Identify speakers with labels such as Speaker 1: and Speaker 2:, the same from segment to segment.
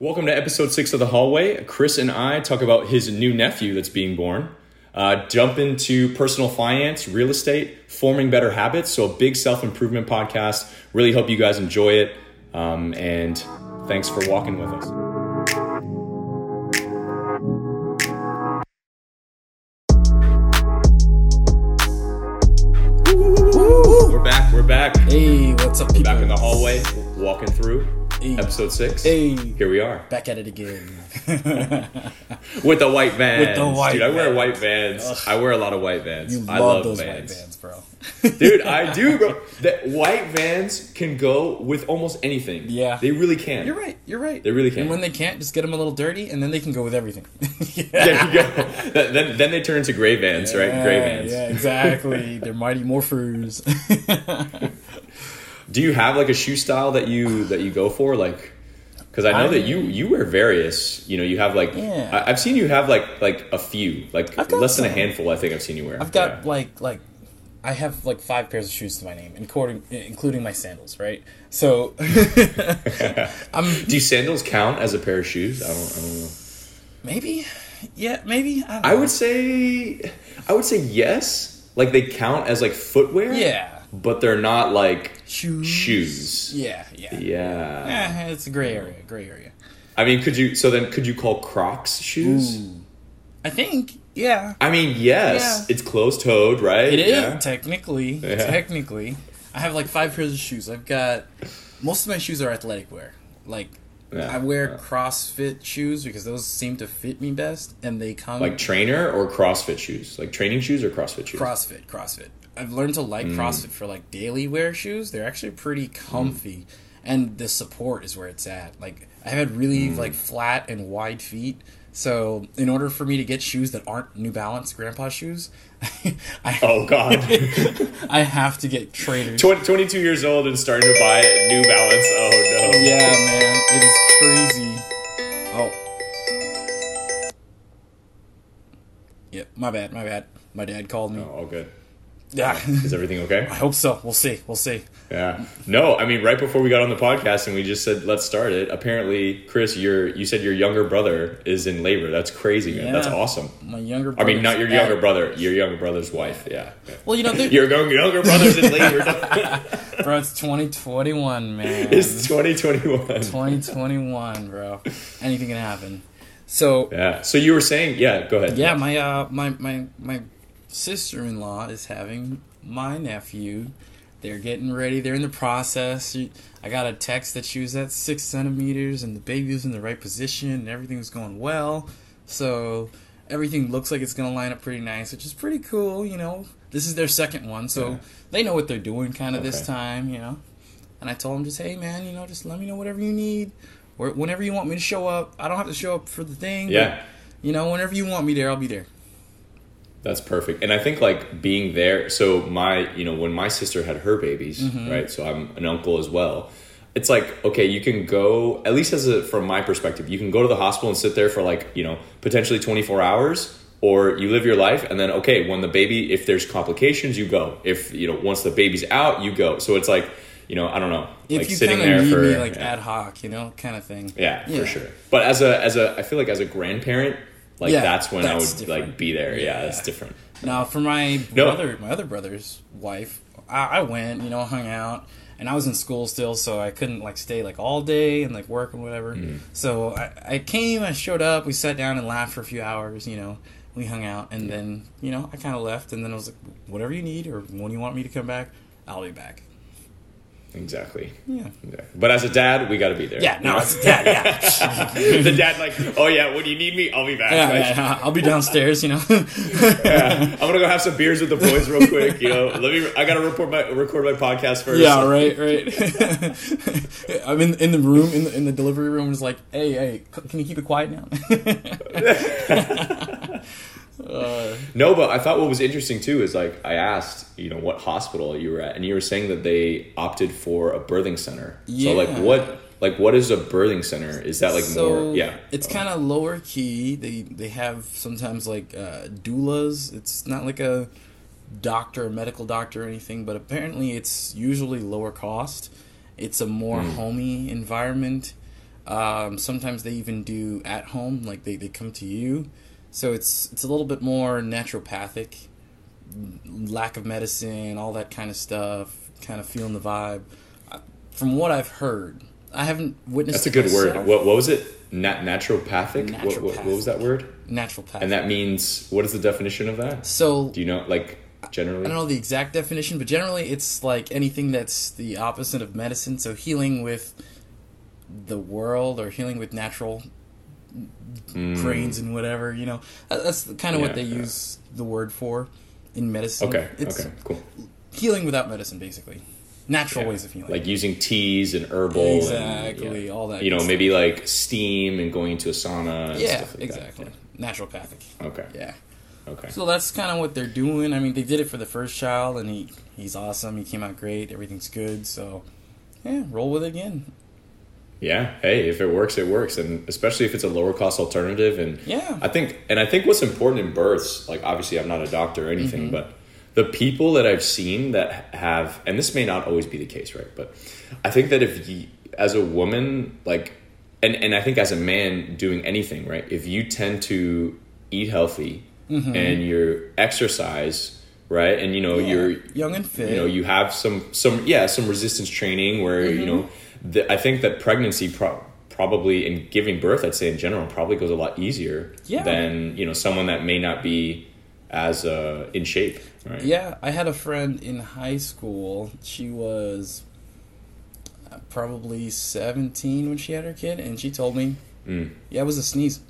Speaker 1: Welcome to episode six of The Hallway. Chris and I talk about his new nephew that's being born, uh, jump into personal finance, real estate, forming better habits. So, a big self improvement podcast. Really hope you guys enjoy it. Um, and thanks for walking with us. We're back. We're back.
Speaker 2: Hey, what's up, people?
Speaker 1: Back in the hallway, walking through
Speaker 2: Hey.
Speaker 1: episode six.
Speaker 2: Hey.
Speaker 1: Here we are.
Speaker 2: Back at it again.
Speaker 1: With the white vans.
Speaker 2: With the white
Speaker 1: Dude, I wear
Speaker 2: vans.
Speaker 1: white vans. I wear a lot of white vans.
Speaker 2: You
Speaker 1: I
Speaker 2: love,
Speaker 1: love
Speaker 2: those
Speaker 1: vans.
Speaker 2: white vans, bro.
Speaker 1: Dude, I do, bro. The white vans can go with almost anything.
Speaker 2: Yeah.
Speaker 1: They really can.
Speaker 2: You're right. You're right.
Speaker 1: They really can.
Speaker 2: And when they can't, just get them a little dirty, and then they can go with everything. yeah.
Speaker 1: There you go. Then, then they turn to gray vans, right? Gray vans.
Speaker 2: Yeah, exactly. They're mighty morphers.
Speaker 1: Do you have like a shoe style that you that you go for? Like, because I know
Speaker 2: I-
Speaker 1: that you you wear various. You know, you have like
Speaker 2: Yeah.
Speaker 1: I, I've seen you have like like a few, like less than a handful. I think I've seen you wear.
Speaker 2: I've got
Speaker 1: Yeah.
Speaker 2: like like I have like five pairs of shoes to my name, including including my sandals, right? So I'm
Speaker 1: Do sandals count as a pair of shoes? I don't. I don't know.
Speaker 2: maybe, yeah, maybe. I, don't
Speaker 1: I would say, I would say yes. Like they count as like footwear.
Speaker 2: Yeah.
Speaker 1: But they're not like
Speaker 2: shoes.
Speaker 1: shoes.
Speaker 2: Yeah, yeah.
Speaker 1: Yeah.
Speaker 2: Eh, it's a gray area. Gray area.
Speaker 1: I mean, could you? So then, could you call Crocs shoes?
Speaker 2: I think. Yeah.
Speaker 1: I mean, yes,
Speaker 2: Yeah.
Speaker 1: it's closed toed, right?
Speaker 2: It is
Speaker 1: Yeah.
Speaker 2: technically. Technically, I have like five pairs of shoes. I've got most of my shoes are athletic wear. Like
Speaker 1: Yeah,
Speaker 2: I wear
Speaker 1: yeah.
Speaker 2: CrossFit shoes because those seem to fit me best, and they come
Speaker 1: Like trainer or CrossFit shoes, like training shoes or CrossFit shoes.
Speaker 2: CrossFit. CrossFit. I've learned to like
Speaker 1: Mm.
Speaker 2: CrossFit for like daily wear shoes. They're actually pretty comfy, and the support is where it's at. Like I had really
Speaker 1: Mm.
Speaker 2: like flat and wide feet. So, in order for me to get shoes that aren't New Balance grandpa shoes, I,
Speaker 1: oh God,
Speaker 2: I have to get trainers.
Speaker 1: Twen- 22 years old and starting to buy New Balance. Oh no.
Speaker 2: Yeah, man, it is crazy. Oh. Yep, my bad, my bad. My dad called me.
Speaker 1: Oh, all good.
Speaker 2: Yeah,
Speaker 1: Is everything okay?
Speaker 2: I hope so. We'll see. We'll see.
Speaker 1: Yeah. No, I mean, right before we got on the podcast and we just said let's start it. Apparently, Chris, your you said your younger brother is in labor. That's crazy, man. That's awesome.
Speaker 2: My younger.
Speaker 1: Brother I mean, not your
Speaker 2: brother's-
Speaker 1: younger brother, your younger brother's wife. Yeah.
Speaker 2: Well, you know,
Speaker 1: your younger brother's in labor.
Speaker 2: bro, it's 2021, man.
Speaker 1: it's 2021.
Speaker 2: 2021, bro. Anything can happen. So
Speaker 1: Yeah. So you were saying, yeah. Go ahead.
Speaker 2: yeah, my uh, my my my sister-in-law is having my nephew. They're getting ready. They're in the process. I got a text that she was at six centimeters and the baby was in the right position and everything was going well. So everything looks like it's gonna line up pretty nice, which is pretty cool. You know, this is their second one, so
Speaker 1: Yeah.
Speaker 2: they know what they're doing kind of this time. You know, and I told them just, hey man, you know, just let me know whatever you need, or whenever you want me to show up. I don't have to show up for the thing. but,
Speaker 1: Yeah.
Speaker 2: you know, whenever you want me there, I'll be there.
Speaker 1: That's perfect. And I think like being there, so my, you know, when my sister had her babies,
Speaker 2: Mm-hmm.
Speaker 1: right? So I'm an uncle as well. It's like, okay, you can go, at least as a, from my perspective, you can go to the hospital and sit there for like, you know, potentially 24 hours or you live your life and then, okay, when the baby, if there's complications, you go. If, you know, once the baby's out, you go. So it's like, you know, I don't know,
Speaker 2: If
Speaker 1: like sitting there for,
Speaker 2: me like
Speaker 1: yeah.
Speaker 2: ad hoc, you know, kind of thing.
Speaker 1: Yeah,
Speaker 2: Yeah.
Speaker 1: for sure. But as a as a I feel like as a grandparent, like
Speaker 2: Yeah,
Speaker 1: that's when I would
Speaker 2: different.
Speaker 1: like be there. Yeah,
Speaker 2: Yeah.
Speaker 1: that's different.
Speaker 2: Now, for my
Speaker 1: No.
Speaker 2: brother, my other brother's wife, I, I went, you know, hung out, and I was in school still, so I couldn't like stay like all day and like work and whatever.
Speaker 1: Mm.
Speaker 2: So I, I came, I showed up, we sat down and laughed for a few hours, you know. We hung out, and then you know I kind of left, and then I was like, whatever you need, or when you want me to come back, I'll be back.
Speaker 1: Exactly.
Speaker 2: Yeah.
Speaker 1: Exactly. But as a dad, we got to be there.
Speaker 2: Yeah, no,
Speaker 1: know?
Speaker 2: it's dad. Yeah,
Speaker 1: the dad like, oh yeah, when you need me, I'll be back.
Speaker 2: yeah,
Speaker 1: Like,
Speaker 2: yeah, I'll be downstairs, you know.
Speaker 1: yeah. I'm gonna go have some beers with the boys real quick. You know, let me. I gotta report my record my podcast first.
Speaker 2: Yeah, right, right. I'm in in the room in the in the delivery room. It's like, hey, hey, can you keep it quiet now? Uh,
Speaker 1: No, but I thought what was interesting too is like I asked, you know, what hospital you were at, and you were saying that they opted for a birthing center. Yeah. So like, what like what is a birthing center? Is that like
Speaker 2: so
Speaker 1: more? Yeah,
Speaker 2: it's kind of lower key. They they have sometimes like uh, doulas. It's not like a doctor, a medical doctor, or anything, but apparently it's usually lower cost. It's a more
Speaker 1: Hmm.
Speaker 2: homey environment. Um, sometimes they even do at home, like they, they come to you. So it's it's a little bit more naturopathic, lack of medicine, all that kind of stuff, kind of feeling the vibe. From what I've heard, I haven't witnessed.
Speaker 1: That's a good word. What, what was it? Nat- naturopathic? What, what, what was that word?
Speaker 2: Naturopathic.
Speaker 1: And that means, what is the definition of that?
Speaker 2: so
Speaker 1: Do you know, like, generally?
Speaker 2: I don't know the exact definition, but generally it's like anything that's the opposite of medicine. So healing with the world or healing with natural Mm. grains and whatever, you know. That's kind of
Speaker 1: Yeah,
Speaker 2: what they
Speaker 1: yeah.
Speaker 2: use the word for in medicine.
Speaker 1: Okay,
Speaker 2: It's
Speaker 1: okay, cool.
Speaker 2: healing without medicine, basically. Natural
Speaker 1: Yeah.
Speaker 2: ways of healing.
Speaker 1: Like using teas and herbal. and,
Speaker 2: exactly,
Speaker 1: yeah.
Speaker 2: all that.
Speaker 1: You know,
Speaker 2: good
Speaker 1: maybe like steam and going to a sauna and
Speaker 2: stuff.
Speaker 1: stuff
Speaker 2: Yeah,
Speaker 1: like
Speaker 2: exactly. Naturopathic.
Speaker 1: Okay.
Speaker 2: Yeah.
Speaker 1: Okay.
Speaker 2: So that's kind of what they're doing. I mean, they did it for the first child, and he he's awesome. He came out great. Everything's good. So, yeah, roll with it again.
Speaker 1: Yeah. Hey, if it works, it works, and especially if it's a lower cost alternative. And
Speaker 2: Yeah.
Speaker 1: I think, and I think what's important in births, like obviously I'm not a doctor or anything,
Speaker 2: Mm-hmm.
Speaker 1: but the people that I've seen that have, and this may not always be the case, right? But I think that if you, as a woman, like, and and I think as a man doing anything, right? If you tend to eat healthy
Speaker 2: Mm-hmm.
Speaker 1: and you exercise, right, and you know
Speaker 2: Yeah.
Speaker 1: you're
Speaker 2: young and fit.
Speaker 1: you know you have some some yeah some resistance training where
Speaker 2: Mm-hmm.
Speaker 1: you know the, i think that pregnancy pro- probably in giving birth i'd say in general probably goes a lot easier
Speaker 2: Yeah.
Speaker 1: than you know someone that may not be as uh, in shape right
Speaker 2: Yeah, I had a friend in high school. She was uh, probably 17 when she had her kid, and she told me,
Speaker 1: Mm.
Speaker 2: yeah, it was a sneeze.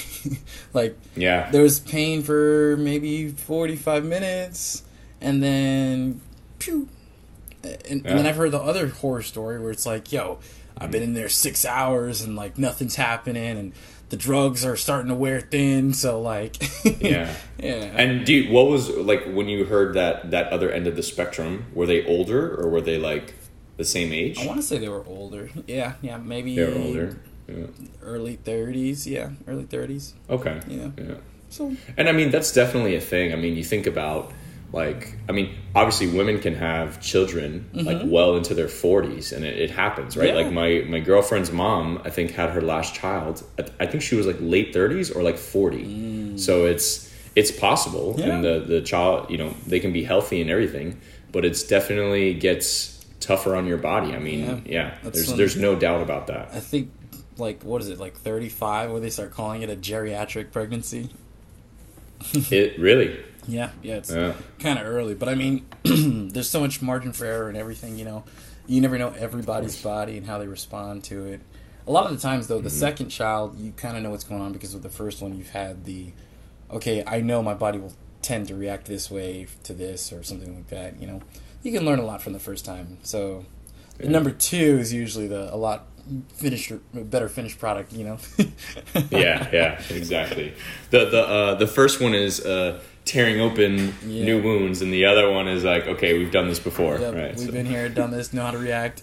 Speaker 2: like,
Speaker 1: yeah
Speaker 2: there was pain for maybe 45 minutes, and then, pew. And, and then I've heard the other horror story where it's like, yo, I've been mm-hmm. in there six hours, and like nothing's happening, and the drugs are starting to wear thin, so like,
Speaker 1: yeah
Speaker 2: yeah.
Speaker 1: and do you, what was like when you heard that that other end of the spectrum were they older or were they like the same age
Speaker 2: I want to say they were older. Yeah, yeah, maybe
Speaker 1: they were older yeah.
Speaker 2: early thirties. Yeah, early thirties.
Speaker 1: okay
Speaker 2: Yeah.
Speaker 1: yeah
Speaker 2: So
Speaker 1: And I mean, that's definitely a thing. I mean, you think about, like, I mean, obviously women can have children, like, well into their 40s, and it, it happens, right?
Speaker 2: Mm-hmm. Yeah.
Speaker 1: Like, my, my girlfriend's mom, I think, had her last child, at, I think she was, like, late 30s or, like, 40. So it's, it's possible.
Speaker 2: Mm. Yeah.
Speaker 1: And the, the child, you know, they can be healthy and everything, but it's definitely gets tougher on your body. I mean,
Speaker 2: Yeah.
Speaker 1: yeah, there's, there's no doubt about that.
Speaker 2: I think like what is it like thirty five where they start calling it a geriatric pregnancy.
Speaker 1: It really,
Speaker 2: Yeah, yeah, it's
Speaker 1: yeah.
Speaker 2: kind of early, but I mean, there's so much margin for error and everything. You know, you never know everybody's body and how they respond to it. A lot of the times, though, the second child, you kind of know what's going on because with the first one, you've had the, okay, I know my body will tend to react this way to this or something like that. You know, you can learn a lot from the first time. So, the
Speaker 1: Yeah.
Speaker 2: number two is usually the a lot finished, better finished product. You know.
Speaker 1: yeah, yeah, exactly. The the uh, the first one is uh, tearing open
Speaker 2: Yeah.
Speaker 1: new wounds, and the other one is like, okay, we've done this before,
Speaker 2: Yep,
Speaker 1: right?
Speaker 2: we've
Speaker 1: so-
Speaker 2: been here, done this, know how to react.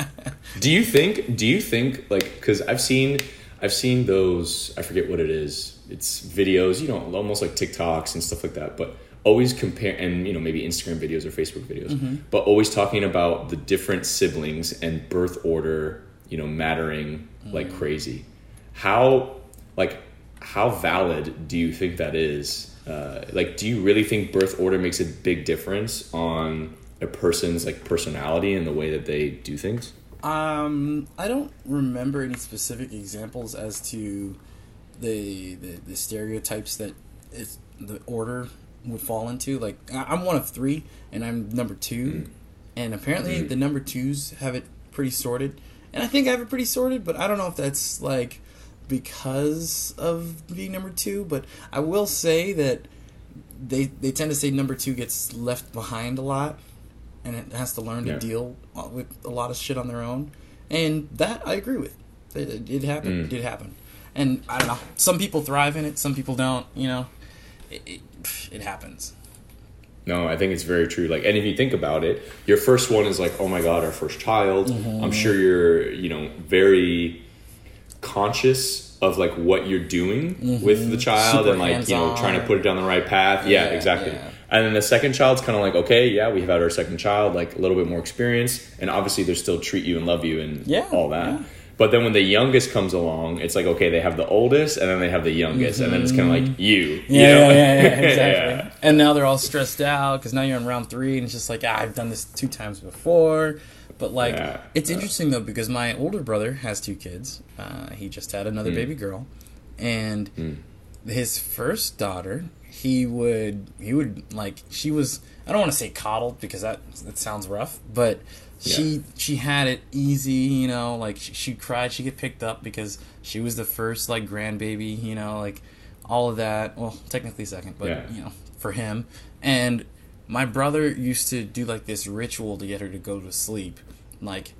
Speaker 1: do you think? Do you think like because I've seen I've seen those I forget what it is. It's videos, you know, almost like TikToks and stuff like that, but always compare and you know maybe Instagram videos or Facebook videos,
Speaker 2: Mm-hmm.
Speaker 1: but always talking about the different siblings and birth order, you know, mattering
Speaker 2: Mm.
Speaker 1: like crazy. How like how valid do you think that is? Uh, like, do you really think birth order makes a big difference on a person's like personality and the way that they do things?
Speaker 2: Um, I don't remember any specific examples as to the the, the stereotypes that is the order would fall into. Like I'm one of three, and I'm number two, and apparently the number twos have it pretty sorted, and I think I have it pretty sorted, but I don't know if that's like because of being number two. But I will say that they they tend to say number two gets left behind a lot and it has to learn to
Speaker 1: Yeah.
Speaker 2: deal with a lot of shit on their own. And that I agree with. It, it did happen.
Speaker 1: Mm.
Speaker 2: It did happen. And I don't know. Some people thrive in it. Some people don't. You know, it, it, it happens.
Speaker 1: No, I think it's very true. Like, and if you think about it, your first one is like, oh my god, our first child.
Speaker 2: Mm-hmm.
Speaker 1: I'm sure you're, you know, very conscious of like what you're doing with the child
Speaker 2: Mm-hmm. Super
Speaker 1: and like you know trying to put it down the right path. Yeah,
Speaker 2: Yeah,
Speaker 1: exactly.
Speaker 2: yeah.
Speaker 1: And then the second child's kind of like, okay, yeah, we've had our second child, like a little bit more experience, and obviously they still treat you and love you and
Speaker 2: Yeah,
Speaker 1: all that. But then when the youngest comes along, it's like okay, they have the oldest, and then they have the youngest, and then it's kind of like you. you
Speaker 2: Mm-hmm. Yeah,
Speaker 1: know?
Speaker 2: yeah, yeah, yeah, exactly.
Speaker 1: Yeah.
Speaker 2: And now they're all stressed out because now you're in round three, and it's just like ah, I've done this two times before. But like,
Speaker 1: Yeah,
Speaker 2: it's interesting though because my older brother has two kids. Uh, he just had another
Speaker 1: Hmm.
Speaker 2: baby girl, and his first daughter, he would he would like she was I don't want to say coddled because that that sounds rough, but she
Speaker 1: Yeah.
Speaker 2: she had it easy, you know, like she, she cried, she get picked up because she was the first like grandbaby, you know, like all of that. Well, technically second, but
Speaker 1: Yeah.
Speaker 2: you know, for him. And my brother used to do like this ritual to get her to go to sleep, like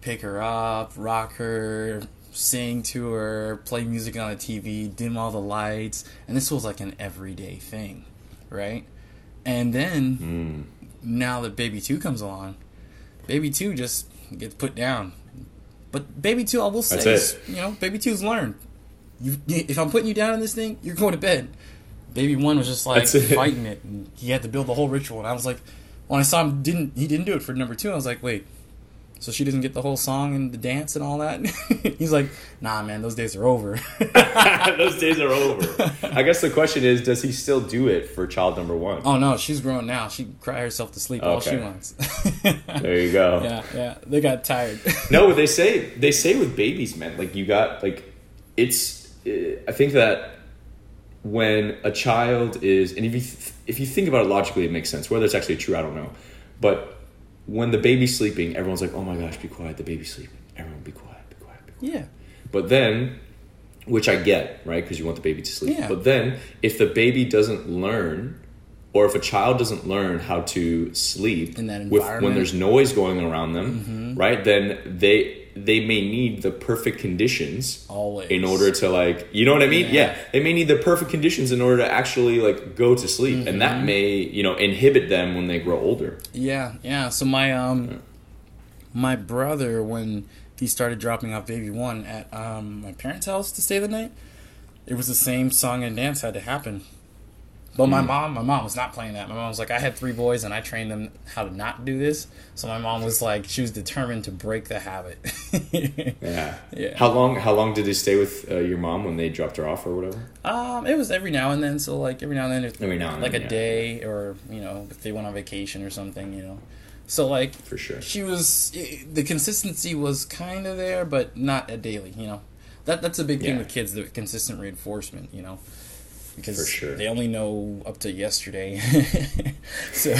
Speaker 2: pick her up, rock her, sing to her, play music on the TV, dim all the lights, and this was like an everyday thing, right? And then
Speaker 1: Mm.
Speaker 2: now that baby 2 comes along, baby 2 just gets put down. But baby 2 I will say, is, you know, baby 2's learned. You, you- if I'm putting you down in this thing, you're going to bed. Baby 1 was just like
Speaker 1: it.
Speaker 2: fighting it and he had to build the whole ritual and I was like when I saw him didn't he didn't do it for number 2, I was like, "Wait, so she doesn't get the whole song and the dance and all that. He's like, nah, man, those days are over.
Speaker 1: Those days are over. I guess the question is, does he still do it for child number one?
Speaker 2: oh no, she's grown now. She cry herself to sleep all she wants.
Speaker 1: There you go.
Speaker 2: yeah, yeah. They got tired.
Speaker 1: no, they say they say with babies, man, like you got like it's. I think that when a child is, and if you th- if you think about it logically, it makes sense. Whether it's actually true, I don't know. But when the baby's sleeping, everyone's like, "Oh my gosh, be quiet! The baby's sleeping. Everyone, be quiet, be quiet, be quiet."
Speaker 2: yeah.
Speaker 1: But then, which I get, right? Because you want the baby to sleep.
Speaker 2: Yeah.
Speaker 1: But then, if the baby doesn't learn, or if a child doesn't learn how to sleep
Speaker 2: In that
Speaker 1: with when.
Speaker 2: Mm-hmm.
Speaker 1: there's noise going around them, right? Then they they may need the perfect conditions
Speaker 2: Always.
Speaker 1: in order to like you know what I mean?
Speaker 2: Yeah.
Speaker 1: Yeah. They may need the perfect conditions in order to actually like go to sleep. And
Speaker 2: Mm-hmm.
Speaker 1: that may, you know, inhibit them when they grow older.
Speaker 2: Yeah, yeah. So my um my brother when he started dropping off baby one at um my parents' house to stay the night, it was the same song and dance had to happen. But my mom, my mom was not playing that. My mom was like, I had three boys and I trained them how to not do this. So my mom was like, she was determined to break the habit.
Speaker 1: Yeah.
Speaker 2: Yeah.
Speaker 1: How long how long did they stay with uh, your mom when they dropped her off or whatever?
Speaker 2: Um, it was every now and then. So like every now and then, it's
Speaker 1: Every now and
Speaker 2: like
Speaker 1: then,
Speaker 2: a
Speaker 1: yeah.
Speaker 2: day, or you know, if they went on vacation or something, you know. So like
Speaker 1: For sure.
Speaker 2: she was the consistency was kind of there, but not a daily. You know, that that's a big thing
Speaker 1: Yeah.
Speaker 2: with kids: the consistent reinforcement. You know, because
Speaker 1: For sure.
Speaker 2: they only know up to yesterday. so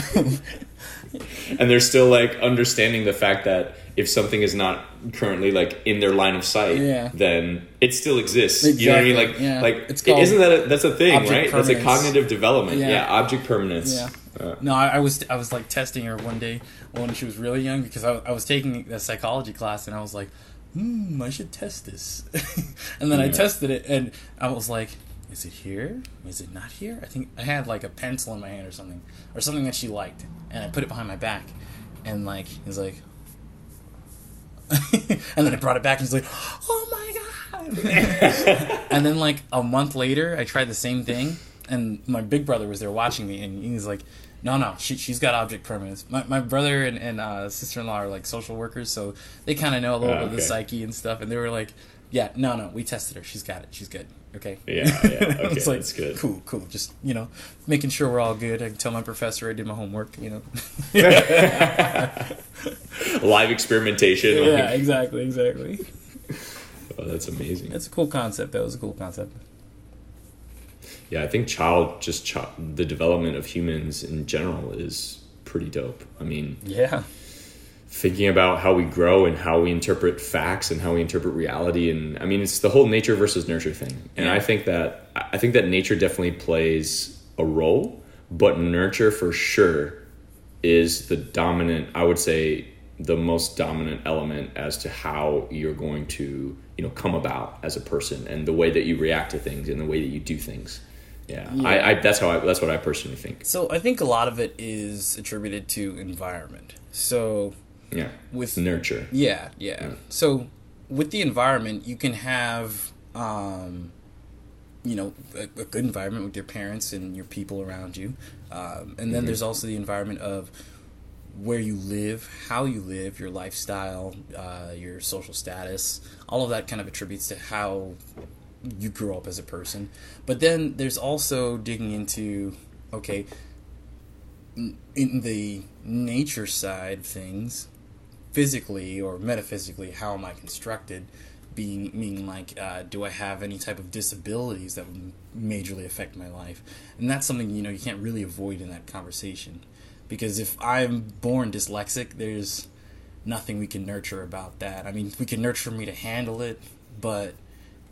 Speaker 1: and they're still like understanding the fact that if something is not currently like in their line of sight,
Speaker 2: Yeah.
Speaker 1: then it still exists. You know what I mean? Like,
Speaker 2: yeah.
Speaker 1: like
Speaker 2: It's
Speaker 1: isn't that a, that's a thing, right? That's a cognitive development.
Speaker 2: Yeah.
Speaker 1: Yeah, object permanence.
Speaker 2: Yeah.
Speaker 1: Uh,
Speaker 2: No, I, I was I was like testing her one day when she was really young because I, I was taking a psychology class and I was like, hmm, I should test this, and then I tested it and I was like, is it here? Is it not here? I think I had like a pencil in my hand or something or something that she liked, and I put it behind my back, and like he's like. and then I brought it back and he's like, "Oh my god!" and then like a month later, I tried the same thing, and my big brother was there watching me, and he's like, "No, no, she, she's got object permanence." My, my brother and, and uh, sister in law are like social workers, so they kind of know a little
Speaker 1: Ah,
Speaker 2: bit of the psyche and stuff, and they were like, "Yeah, no, no, we tested her. She's got it. She's good. Okay."
Speaker 1: Yeah, yeah, okay,
Speaker 2: It's like,
Speaker 1: that's good.
Speaker 2: Cool, cool. Just you know, making sure we're all good. I can tell my professor I did my homework. You know.
Speaker 1: Live experimentation. like-
Speaker 2: yeah, exactly, exactly.
Speaker 1: oh, that's amazing.
Speaker 2: That's a cool concept. That was a cool concept.
Speaker 1: Yeah, I think child just chi- the development of humans in general is pretty dope. I mean,
Speaker 2: Yeah.
Speaker 1: Thinking about how we grow and how we interpret facts and how we interpret reality and i mean it's the whole nature versus nurture thing and
Speaker 2: Yeah.
Speaker 1: i think that i think that nature definitely plays a role but nurture for sure is the dominant i would say the most dominant element as to how you're going to you know come about as a person and the way that you react to things and the way that you do things yeah,
Speaker 2: Yeah.
Speaker 1: I, I that's how i that's what i personally think
Speaker 2: So I think a lot of it is attributed to environment. So
Speaker 1: yeah
Speaker 2: with
Speaker 1: nurture.
Speaker 2: Yeah, yeah. So with the environment, you can have um, you know a, a good environment with your parents and your people around you, um, and then there's also the environment of where you live, how you live, your lifestyle, uh, your social status, all of that kind of attributes to how you grew up as a person. But then there's also digging into okay, in the nature side of things, physically or metaphysically, how am I constructed? Being meaning like, uh, do I have any type of disabilities that would majorly affect my life? And that's something you know you can't really avoid in that conversation, because if I'm born dyslexic, there's nothing we can nurture about that. I mean, we can nurture me to handle it, but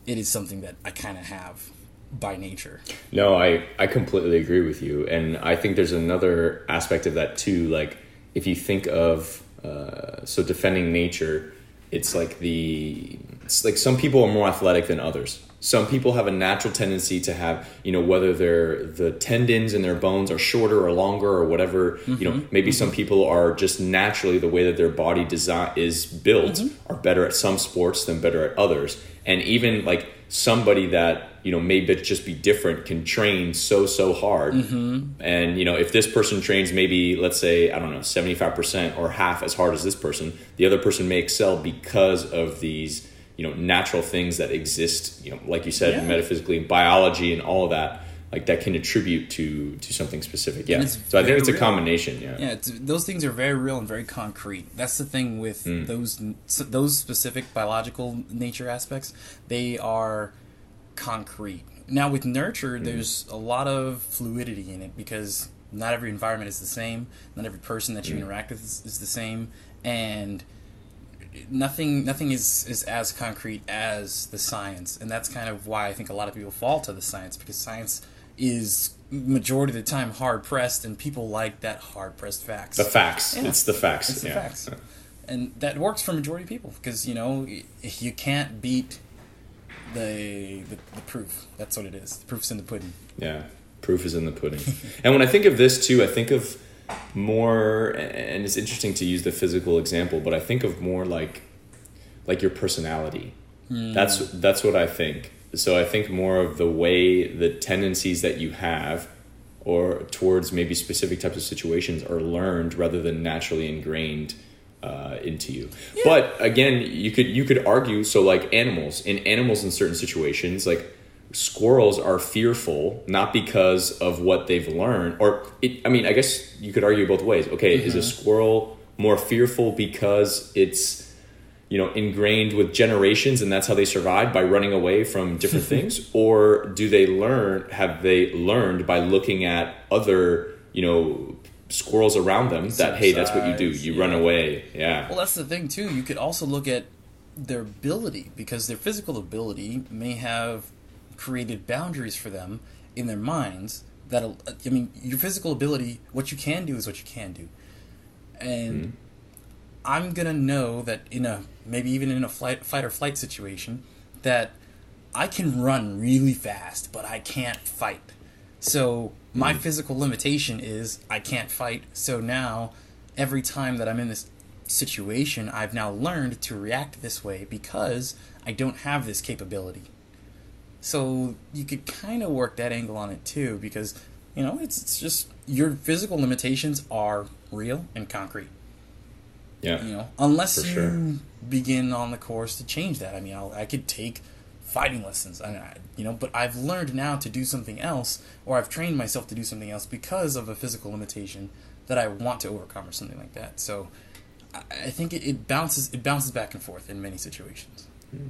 Speaker 2: it is something that I kind of have by nature.
Speaker 1: No, I I completely agree with you, and I think there's another aspect of that too. Like if you think of uh, so defending nature, it's like the it's like some people are more athletic than others. Some people have a natural tendency to have, you know, whether their the tendons in their bones are shorter or longer or whatever. Mm-hmm. You know, mm-hmm. maybe mm-hmm. some people are just naturally the way that their body design is built mm-hmm. are better at some sports than better at others. And even like somebody that you know maybe just be different can train so so hard mm-hmm. and you know if this person trains maybe let's say i don't know 75% or half as hard as this person the other person may excel because of these you know natural things that exist you know like you said yeah. metaphysically biology and all of that like that can attribute to to something specific. Yeah. so i think it's a combination yeah.
Speaker 2: Yeah those things are very real and very concrete. That's the thing with mm. those those specific biological nature aspects. They are concrete. Now with nurture mm. there's a lot of fluidity in it because not every environment is the same. Not every person that you mm. interact with is, is the same. And nothing nothing is is as concrete as the science. And that's kind of why i think a lot of people fall to the science because science is majority of the time hard pressed, and people like that hard pressed facts.
Speaker 1: The facts. Yeah. It's the facts.
Speaker 2: It's the yeah. facts. And that works for majority of people because you know you can't beat the, the the proof. That's what it is. The proof's in the pudding.
Speaker 1: Yeah, proof is in the pudding. and when I think of this too, I think of more, and it's interesting to use the physical example, but I think of more like like your personality. Mm. That's that's what I think so I think more of the way the tendencies that you have or towards maybe specific types of situations are learned rather than naturally ingrained uh, into you. Yeah. But again, you could you could argue so like animals in animals in certain situations like squirrels are fearful not because of what they've learned or it, I mean I guess you could argue both ways. Okay, mm-hmm. is a mm-hmm. squirrel more fearful because it's you know ingrained with generations and that's how they survive by running away from different things? Or do they learn have they learned by looking at other you know squirrels around them that hey that's what you do. you yeah. run away. Yeah.
Speaker 2: Well that's the thing too. You could also look at their ability because their physical ability may have created boundaries for them in their minds that i mean your physical ability what you can do is what you can do. And mm-hmm I'm gonna know that in a maybe even in a flight fight or flight situation that I can run really fast, but I can't fight. So my mm. physical limitation is I can't fight. So now every time that I'm in this situation, I've now learned to react this way because I don't have this capability. So you could kind of work that angle on it too because you know, it's it's just your physical limitations are real and concrete.
Speaker 1: Yeah.
Speaker 2: You know, unless you sure. begin on the course to change that. I mean, I'll, i could take fighting lessons, I, you know, but I've learned now to do something else, or I've trained myself to do something else because of a physical limitation that I want to overcome, or something like that. So, I, I think it, it, bounces it bounces back and forth in many situations.
Speaker 1: Hmm.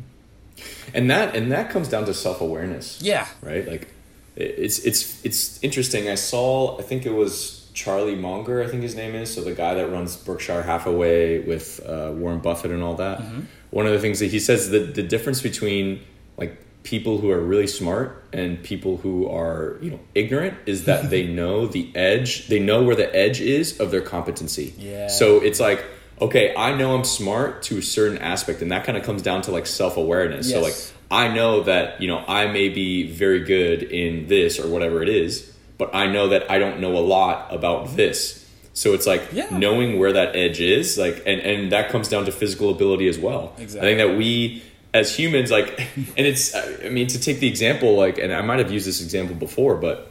Speaker 1: And that and that comes down to self awareness.
Speaker 2: Yeah.
Speaker 1: Right. Like, it's it's it's interesting. I saw. I think it was Charlie Munger, I think his name is. So the guy that runs Berkshire Hathaway with uh, Warren Buffett and all that. Mm-hmm. One of the things that he says that the difference between like people who are really smart and people who are you know ignorant is that they know the edge. They know where the edge is of their competency.
Speaker 2: Yeah.
Speaker 1: So it's like okay, I know I'm smart to a certain aspect, and that kind of comes down to like self awareness. Yes. So like I know that you know I may be very good in this or whatever it is but I know that I don't know a lot about this. So it's like yeah. knowing where that edge is, like, and and that comes down to physical ability as well.
Speaker 2: Exactly.
Speaker 1: I think that we as humans, like, and it's, I mean, to take the example, like, and I might have used this example before, but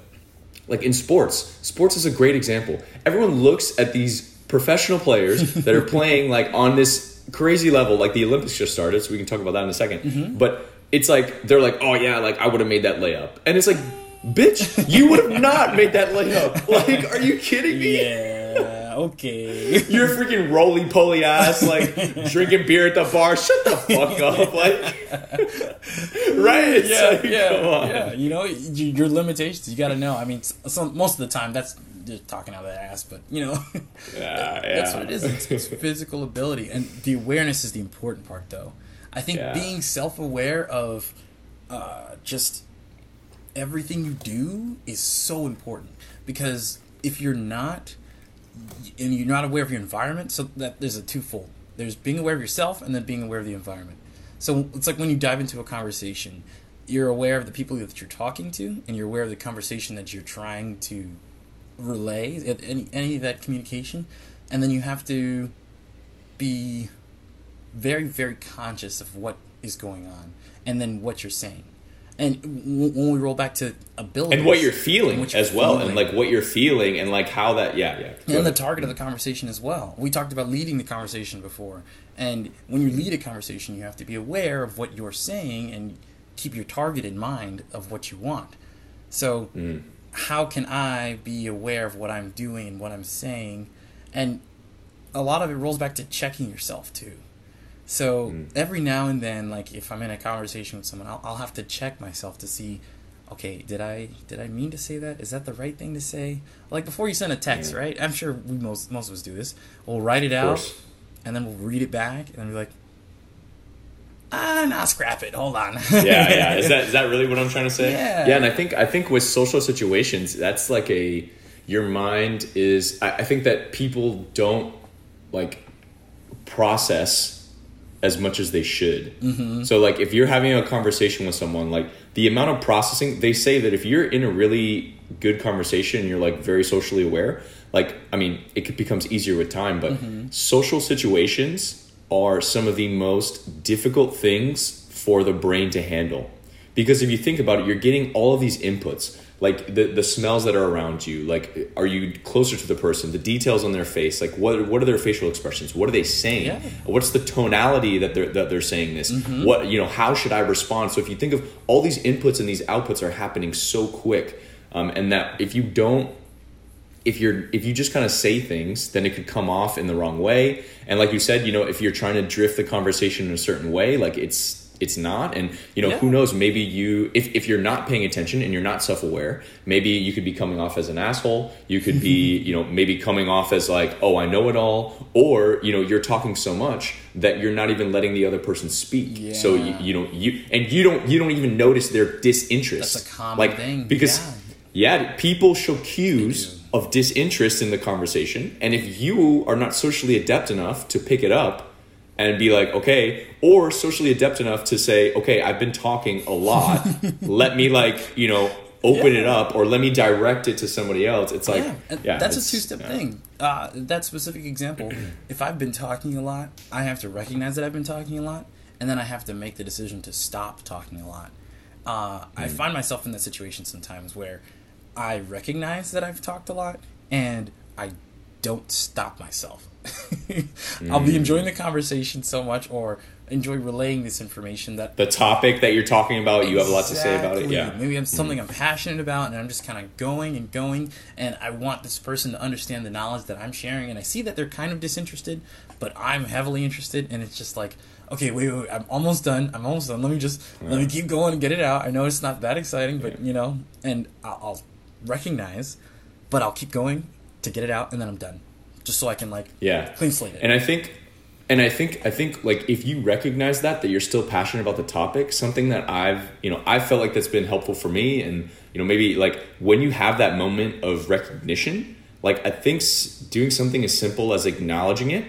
Speaker 1: like in sports, sports is a great example. Everyone looks at these professional players that are playing like on this crazy level. Like the Olympics just started, so we can talk about that in a 2nd
Speaker 2: Mm-hmm.
Speaker 1: But it's like they're like, oh yeah, like I would have made that layup, and it's like, bitch, you would have not made that layup. Like, are you kidding me?
Speaker 2: Yeah, okay.
Speaker 1: You're freaking roly poly ass, like drinking beer at the bar. Shut the fuck up, like, right?
Speaker 2: Yeah,
Speaker 1: like,
Speaker 2: yeah,
Speaker 1: come on.
Speaker 2: yeah. You know, y- your limitations. You got to know. I mean, some, most of the time, that's just talking out of the ass. But you know,
Speaker 1: Yeah, yeah.
Speaker 2: that's what it is. It's, it's physical ability, and the awareness is the important part, though. I think
Speaker 1: Yeah.
Speaker 2: being self-aware of uh, just everything you do is so important because if you're not and you're not aware of your environment so that there's a twofold. There's being aware of yourself and then being aware of the environment. So it's like when you dive into a conversation you're aware of the people that you're talking to and you're aware of the conversation that you're trying to relay any, any of that communication. And then you have to be very very conscious of what is going on and then what you're saying and w- when we roll back to ability
Speaker 1: and what you're feeling
Speaker 2: what you're
Speaker 1: as well, and like what you're feeling, and like how that, yeah, yeah.
Speaker 2: And the target of the conversation as well. We talked about leading the conversation before, and when you lead a conversation, you have to be aware of what you're saying and keep your target in mind of what you want. So,
Speaker 1: Mm.
Speaker 2: how can I be aware of what I'm doing and what I'm saying? And a lot of it rolls back to checking yourself too. So
Speaker 1: Mm.
Speaker 2: every now and then, like if I'm in a conversation with someone, I'll, I'll have to check myself to see, okay, did I did I mean to say that? Is that the right thing to say? Like before you send a text,
Speaker 1: Yeah.
Speaker 2: right? I'm sure we most most of us do this. We'll write it out, and then we'll read it back, and be like, ah, nah, scrap it. Hold on.
Speaker 1: yeah, yeah. Is that is that really what I'm trying to say?
Speaker 2: Yeah.
Speaker 1: Yeah, and I think I think with social situations, that's like a your mind is. I, I think that people don't like process as much as they should. Mm-hmm. So like if you're having a conversation with someone, like the amount of processing, they say that if you're in a really good conversation, you're like very socially aware. Like I mean, it becomes easier with time, but social situations are some of the most difficult things for the brain to handle. Because if you think about it, you're getting all of these inputs, like the, the smells that are around you. Like, are you closer to the person? The details on their face. Like, what what are their facial expressions? What are they saying?
Speaker 2: Yeah.
Speaker 1: What's the tonality that they're that they're saying this? What you know? How should I respond? So if you think of all these inputs and these outputs are happening so quick, um, and that if you don't if you're if you just kind of say things then it could come off in the wrong way and like you said you know if you're trying to drift the conversation in a certain way like it's it's not. And you know
Speaker 2: Yeah.
Speaker 1: who knows? Maybe you if, if you're not paying attention and you're not self-aware maybe you could be coming off as an asshole. You could be mm-hmm. you know maybe coming off as like oh i know it all. Or you know you're talking so much that you're not even letting the other person speak. So you, you know you and you don't you don't even notice their disinterest.
Speaker 2: That's a common
Speaker 1: like
Speaker 2: thing,
Speaker 1: because
Speaker 2: yeah.
Speaker 1: yeah, people show cues of disinterest in the conversation, and if you are not socially adept enough to pick it up and be like, okay, or socially adept enough to say, okay, I've been talking a lot, let me like, you know, open
Speaker 2: Yeah.
Speaker 1: it up or let me direct it to somebody else. It's like,
Speaker 2: yeah,
Speaker 1: yeah,
Speaker 2: that's a two-step
Speaker 1: yeah.
Speaker 2: thing. Uh, that specific example, if I've been talking a lot, I have to recognize that I've been talking a lot, and then I have to make the decision to stop talking a lot. Uh,
Speaker 1: Hmm.
Speaker 2: I find myself in that situation sometimes where I recognize that I've talked a lot, and I don't stop myself. I'll
Speaker 1: Hmm.
Speaker 2: be enjoying the conversation so much, or enjoy relaying this information that
Speaker 1: The topic that you're talking about, you have a lot to say about it. Yeah.
Speaker 2: Maybe I'm something I'm passionate about, and I'm just kind of going and going, and I want this person to understand the knowledge that I'm sharing, and I see that they're kind of disinterested, but I'm heavily interested, and it's just like, okay, wait, wait, wait I'm almost done. I'm almost done. Let me just let me keep going and get it out. I know it's not that exciting, but you know, and I'll, I'll recognize, but I'll keep going to get it out, and then I'm done, just so I can like
Speaker 1: Yeah.
Speaker 2: clean slate it.
Speaker 1: And I think and I think I think like if you recognize that that you're still passionate about the topic, something that I've you know I felt like that's been helpful for me, and you know maybe like when you have that moment of recognition, like I think doing something as simple as acknowledging it,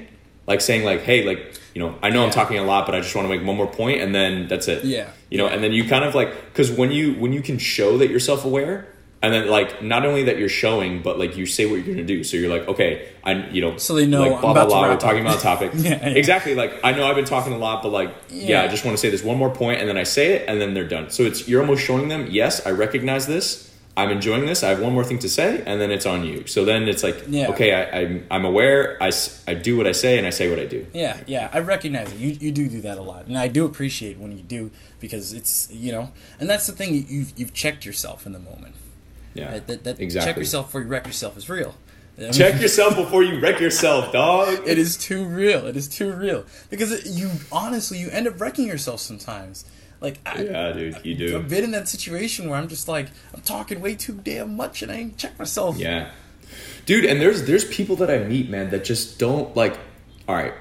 Speaker 1: like saying like hey like you know I know I'm talking a lot, but I just want to make one more point, and then that's it.
Speaker 2: Yeah.
Speaker 1: You know, and then you kind of like because when you when you can show that you're self aware. And then, like, not only that you're showing, but like you say what you're gonna do. So you're like, okay, I, you know,
Speaker 2: So they know
Speaker 1: like,
Speaker 2: I'm
Speaker 1: blah blah blah. We're talking about a topic.
Speaker 2: Yeah, yeah.
Speaker 1: Exactly. Like I know I've been talking a lot, but like yeah.
Speaker 2: Yeah.
Speaker 1: I just want to say this one more point, and then I say it, and then they're done. So it's you're almost showing them, yes, I recognize this. I'm enjoying this. I have one more thing to say, and then it's on you. So then it's like, okay, I, I'm, I'm aware. I, I do what I say, and I say what I do.
Speaker 2: Yeah, yeah, I recognize it. You you do do that a lot, and I do appreciate when you do because it's you know, and that's the thing. You've, you've checked yourself in the moment.
Speaker 1: Yeah,
Speaker 2: That, that, that
Speaker 1: exactly.
Speaker 2: check yourself before you wreck yourself is real. I mean,
Speaker 1: Check yourself before you wreck yourself, dog.
Speaker 2: It is too real. It is too real because it, you honestly you end up wrecking yourself sometimes. Like I,
Speaker 1: Yeah, dude, you do.
Speaker 2: I've been in that situation where I'm just like I'm talking way too damn much and I ain't check myself.
Speaker 1: Yeah, dude, and there's there's people that I meet, man, that just don't like. All right,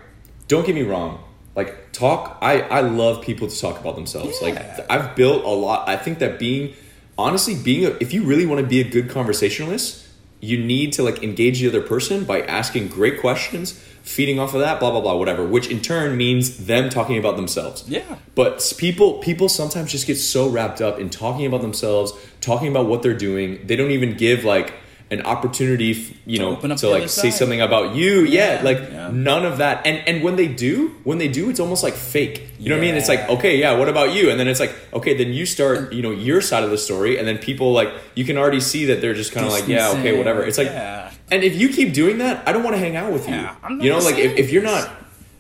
Speaker 1: don't get me wrong. Like talk, I I love people to talk about themselves.
Speaker 2: Yeah.
Speaker 1: Like I've built a lot. I think that being honestly being a, if you really want to be a good conversationalist, you need to like engage the other person by asking great questions, feeding off of that, blah blah blah, whatever. Which in turn means them talking about themselves.
Speaker 2: Yeah.
Speaker 1: But people people sometimes just get so wrapped up in talking about themselves, talking about what they're doing. They don't even give like an opportunity, you know,
Speaker 2: up
Speaker 1: to like say
Speaker 2: side.
Speaker 1: something about you. Yeah,
Speaker 2: Yeah,
Speaker 1: like
Speaker 2: yeah.
Speaker 1: none of that. And and when they do, when they do, it's almost like fake. You know what I mean? It's like, okay, yeah, what about you? And then it's like, okay, then you start, you know, your side of the story, and then people like you can already see that they're just kind of like, yeah, okay, whatever. It's like,
Speaker 2: yeah.
Speaker 1: and if you keep doing that, I don't want to hang out with you.
Speaker 2: I'm
Speaker 1: you know, like if, if you're not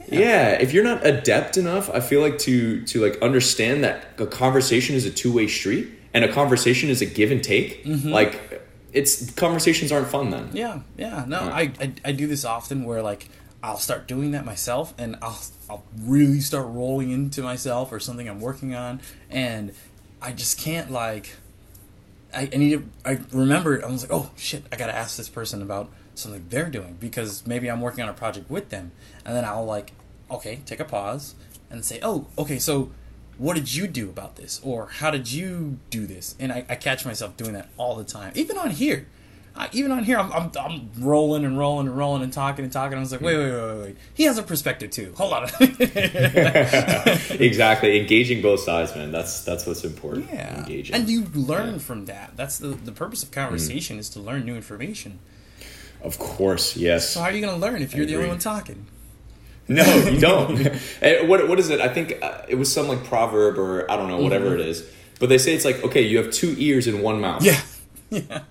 Speaker 1: yeah. if you're not adept enough, I feel like to to like understand that a conversation is a two way street and a conversation is a give and take. Like it's conversations aren't fun then.
Speaker 2: Yeah, yeah. No, I, I I do this often where like I'll start doing that myself and I'll I'll really start rolling into myself or something I'm working on and I just can't like I, I need to I remember I was like, oh shit, I gotta ask this person about something they're doing because maybe I'm working on a project with them and then I'll like, okay, take a pause and say, Oh, okay, so what did you do about this? Or how did you do this? And I, I catch myself doing that all the time. Even on here. I, even on here, I'm, I'm, I'm rolling and rolling and rolling and talking and talking. I was like, wait, wait, wait, wait, wait. He has a perspective too. Hold on.
Speaker 1: exactly. Engaging both sides, man. That's that's what's important.
Speaker 2: yeah.
Speaker 1: Engaging.
Speaker 2: And you learn from that. That's the, the purpose of mm-hmm. conversation is to learn new information.
Speaker 1: of course, yes.
Speaker 2: So how are you going to learn if you're the only one talking?
Speaker 1: No, you don't. Eh, what what is it? I think uh, it was some like proverb or I don't know, whatever it is. But they say it's like, okay, you have two ears and one mouth.
Speaker 2: Yeah. Yeah.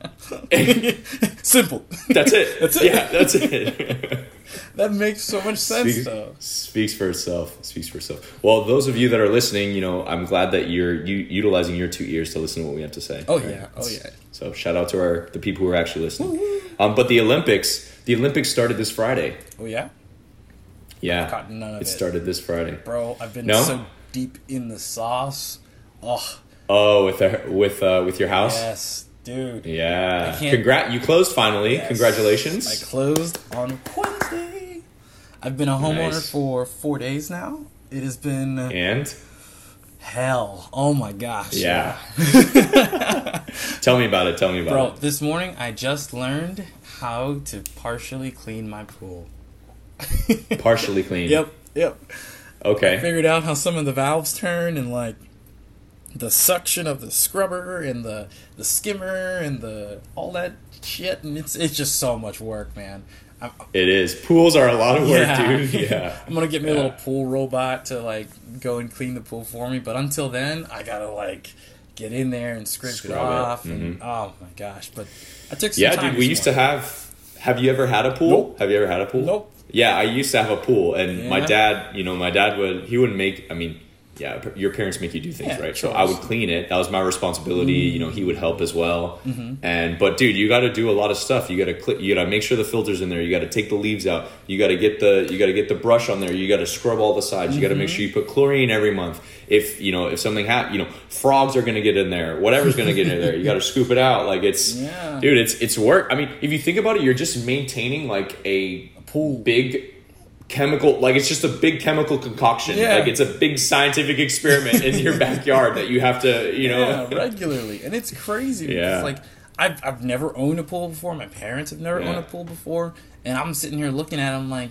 Speaker 2: Simple.
Speaker 1: That's it.
Speaker 2: That's it.
Speaker 1: Yeah, that's it.
Speaker 2: that makes so much sense,
Speaker 1: speaks,
Speaker 2: though.
Speaker 1: speaks for itself. Speaks for itself. Well, those of you that are listening, you know, I'm glad that you're you, utilizing your two ears to listen to what we have to say.
Speaker 2: Oh,
Speaker 1: Right?
Speaker 2: yeah. Oh, yeah.
Speaker 1: So shout out to our the people who are actually listening. Um, but the Olympics, the Olympics started this Friday.
Speaker 2: Oh, yeah?
Speaker 1: Yeah,
Speaker 2: Caught none of
Speaker 1: it
Speaker 2: it.
Speaker 1: started this Friday.
Speaker 2: Bro, I've been
Speaker 1: No?
Speaker 2: so deep in the sauce. Oh,
Speaker 1: Oh, with the, with uh, with your house.
Speaker 2: yes, dude.
Speaker 1: Yeah.
Speaker 2: I
Speaker 1: Congrat! You closed finally.
Speaker 2: Yes.
Speaker 1: Congratulations.
Speaker 2: I closed on Wednesday. I've been a homeowner
Speaker 1: Nice.
Speaker 2: for four days now. It has been
Speaker 1: and
Speaker 2: hell. Oh my gosh.
Speaker 1: yeah. Tell me about it. Tell me about
Speaker 2: Bro,
Speaker 1: it.
Speaker 2: Bro, this morning I just learned how to partially clean my pool.
Speaker 1: Partially clean.
Speaker 2: Yep, yep.
Speaker 1: Okay.
Speaker 2: Figured out how some of the valves turn and like the suction of the scrubber and the the skimmer and the all that shit and it's it's just so much work, man. I'm,
Speaker 1: It is. Pools are a lot of work, dude. Yeah.
Speaker 2: I'm gonna get me a
Speaker 1: Yeah.
Speaker 2: little pool robot to like go and clean the pool for me, but until then, I gotta like get in there and scrape
Speaker 1: Scrub
Speaker 2: it
Speaker 1: it.
Speaker 2: off. And, mm-hmm. oh my gosh! But I took some
Speaker 1: Yeah, dude. We used to have. Have you ever had a pool?
Speaker 2: Nope.
Speaker 1: Have you ever had a pool?
Speaker 2: Nope.
Speaker 1: Yeah, I used to have a pool, and my dad. You know, my dad would. He wouldn't make. I mean. Yeah, your parents make you do things,
Speaker 2: Yeah,
Speaker 1: right? So. I would clean it. That was my responsibility. You know, he would help as well.
Speaker 2: Mm-hmm.
Speaker 1: And but dude, you got to do a lot of stuff. You got to cl- you got to make sure the filters in there. You got to take the leaves out. You got to get the you got to get the brush on there. You got to scrub all the sides. You got to make
Speaker 2: Mm-hmm.
Speaker 1: sure you put chlorine every month. If you know if something ha- you know frogs are going to get in there. Whatever's going to get in there. You got to scoop it out. Like it's
Speaker 2: Yeah.
Speaker 1: dude, it's it's work. I mean, if you think about it, you're just maintaining like a
Speaker 2: pool.
Speaker 1: big chemical like it's just a big chemical concoction
Speaker 2: Yeah.
Speaker 1: like it's a big scientific experiment in your backyard that you have to you know
Speaker 2: yeah, regularly, and it's crazy.
Speaker 1: Yeah.
Speaker 2: because, like I've I've never owned a pool before. My parents have never
Speaker 1: Yeah.
Speaker 2: owned a pool before, and I'm sitting here looking at them like.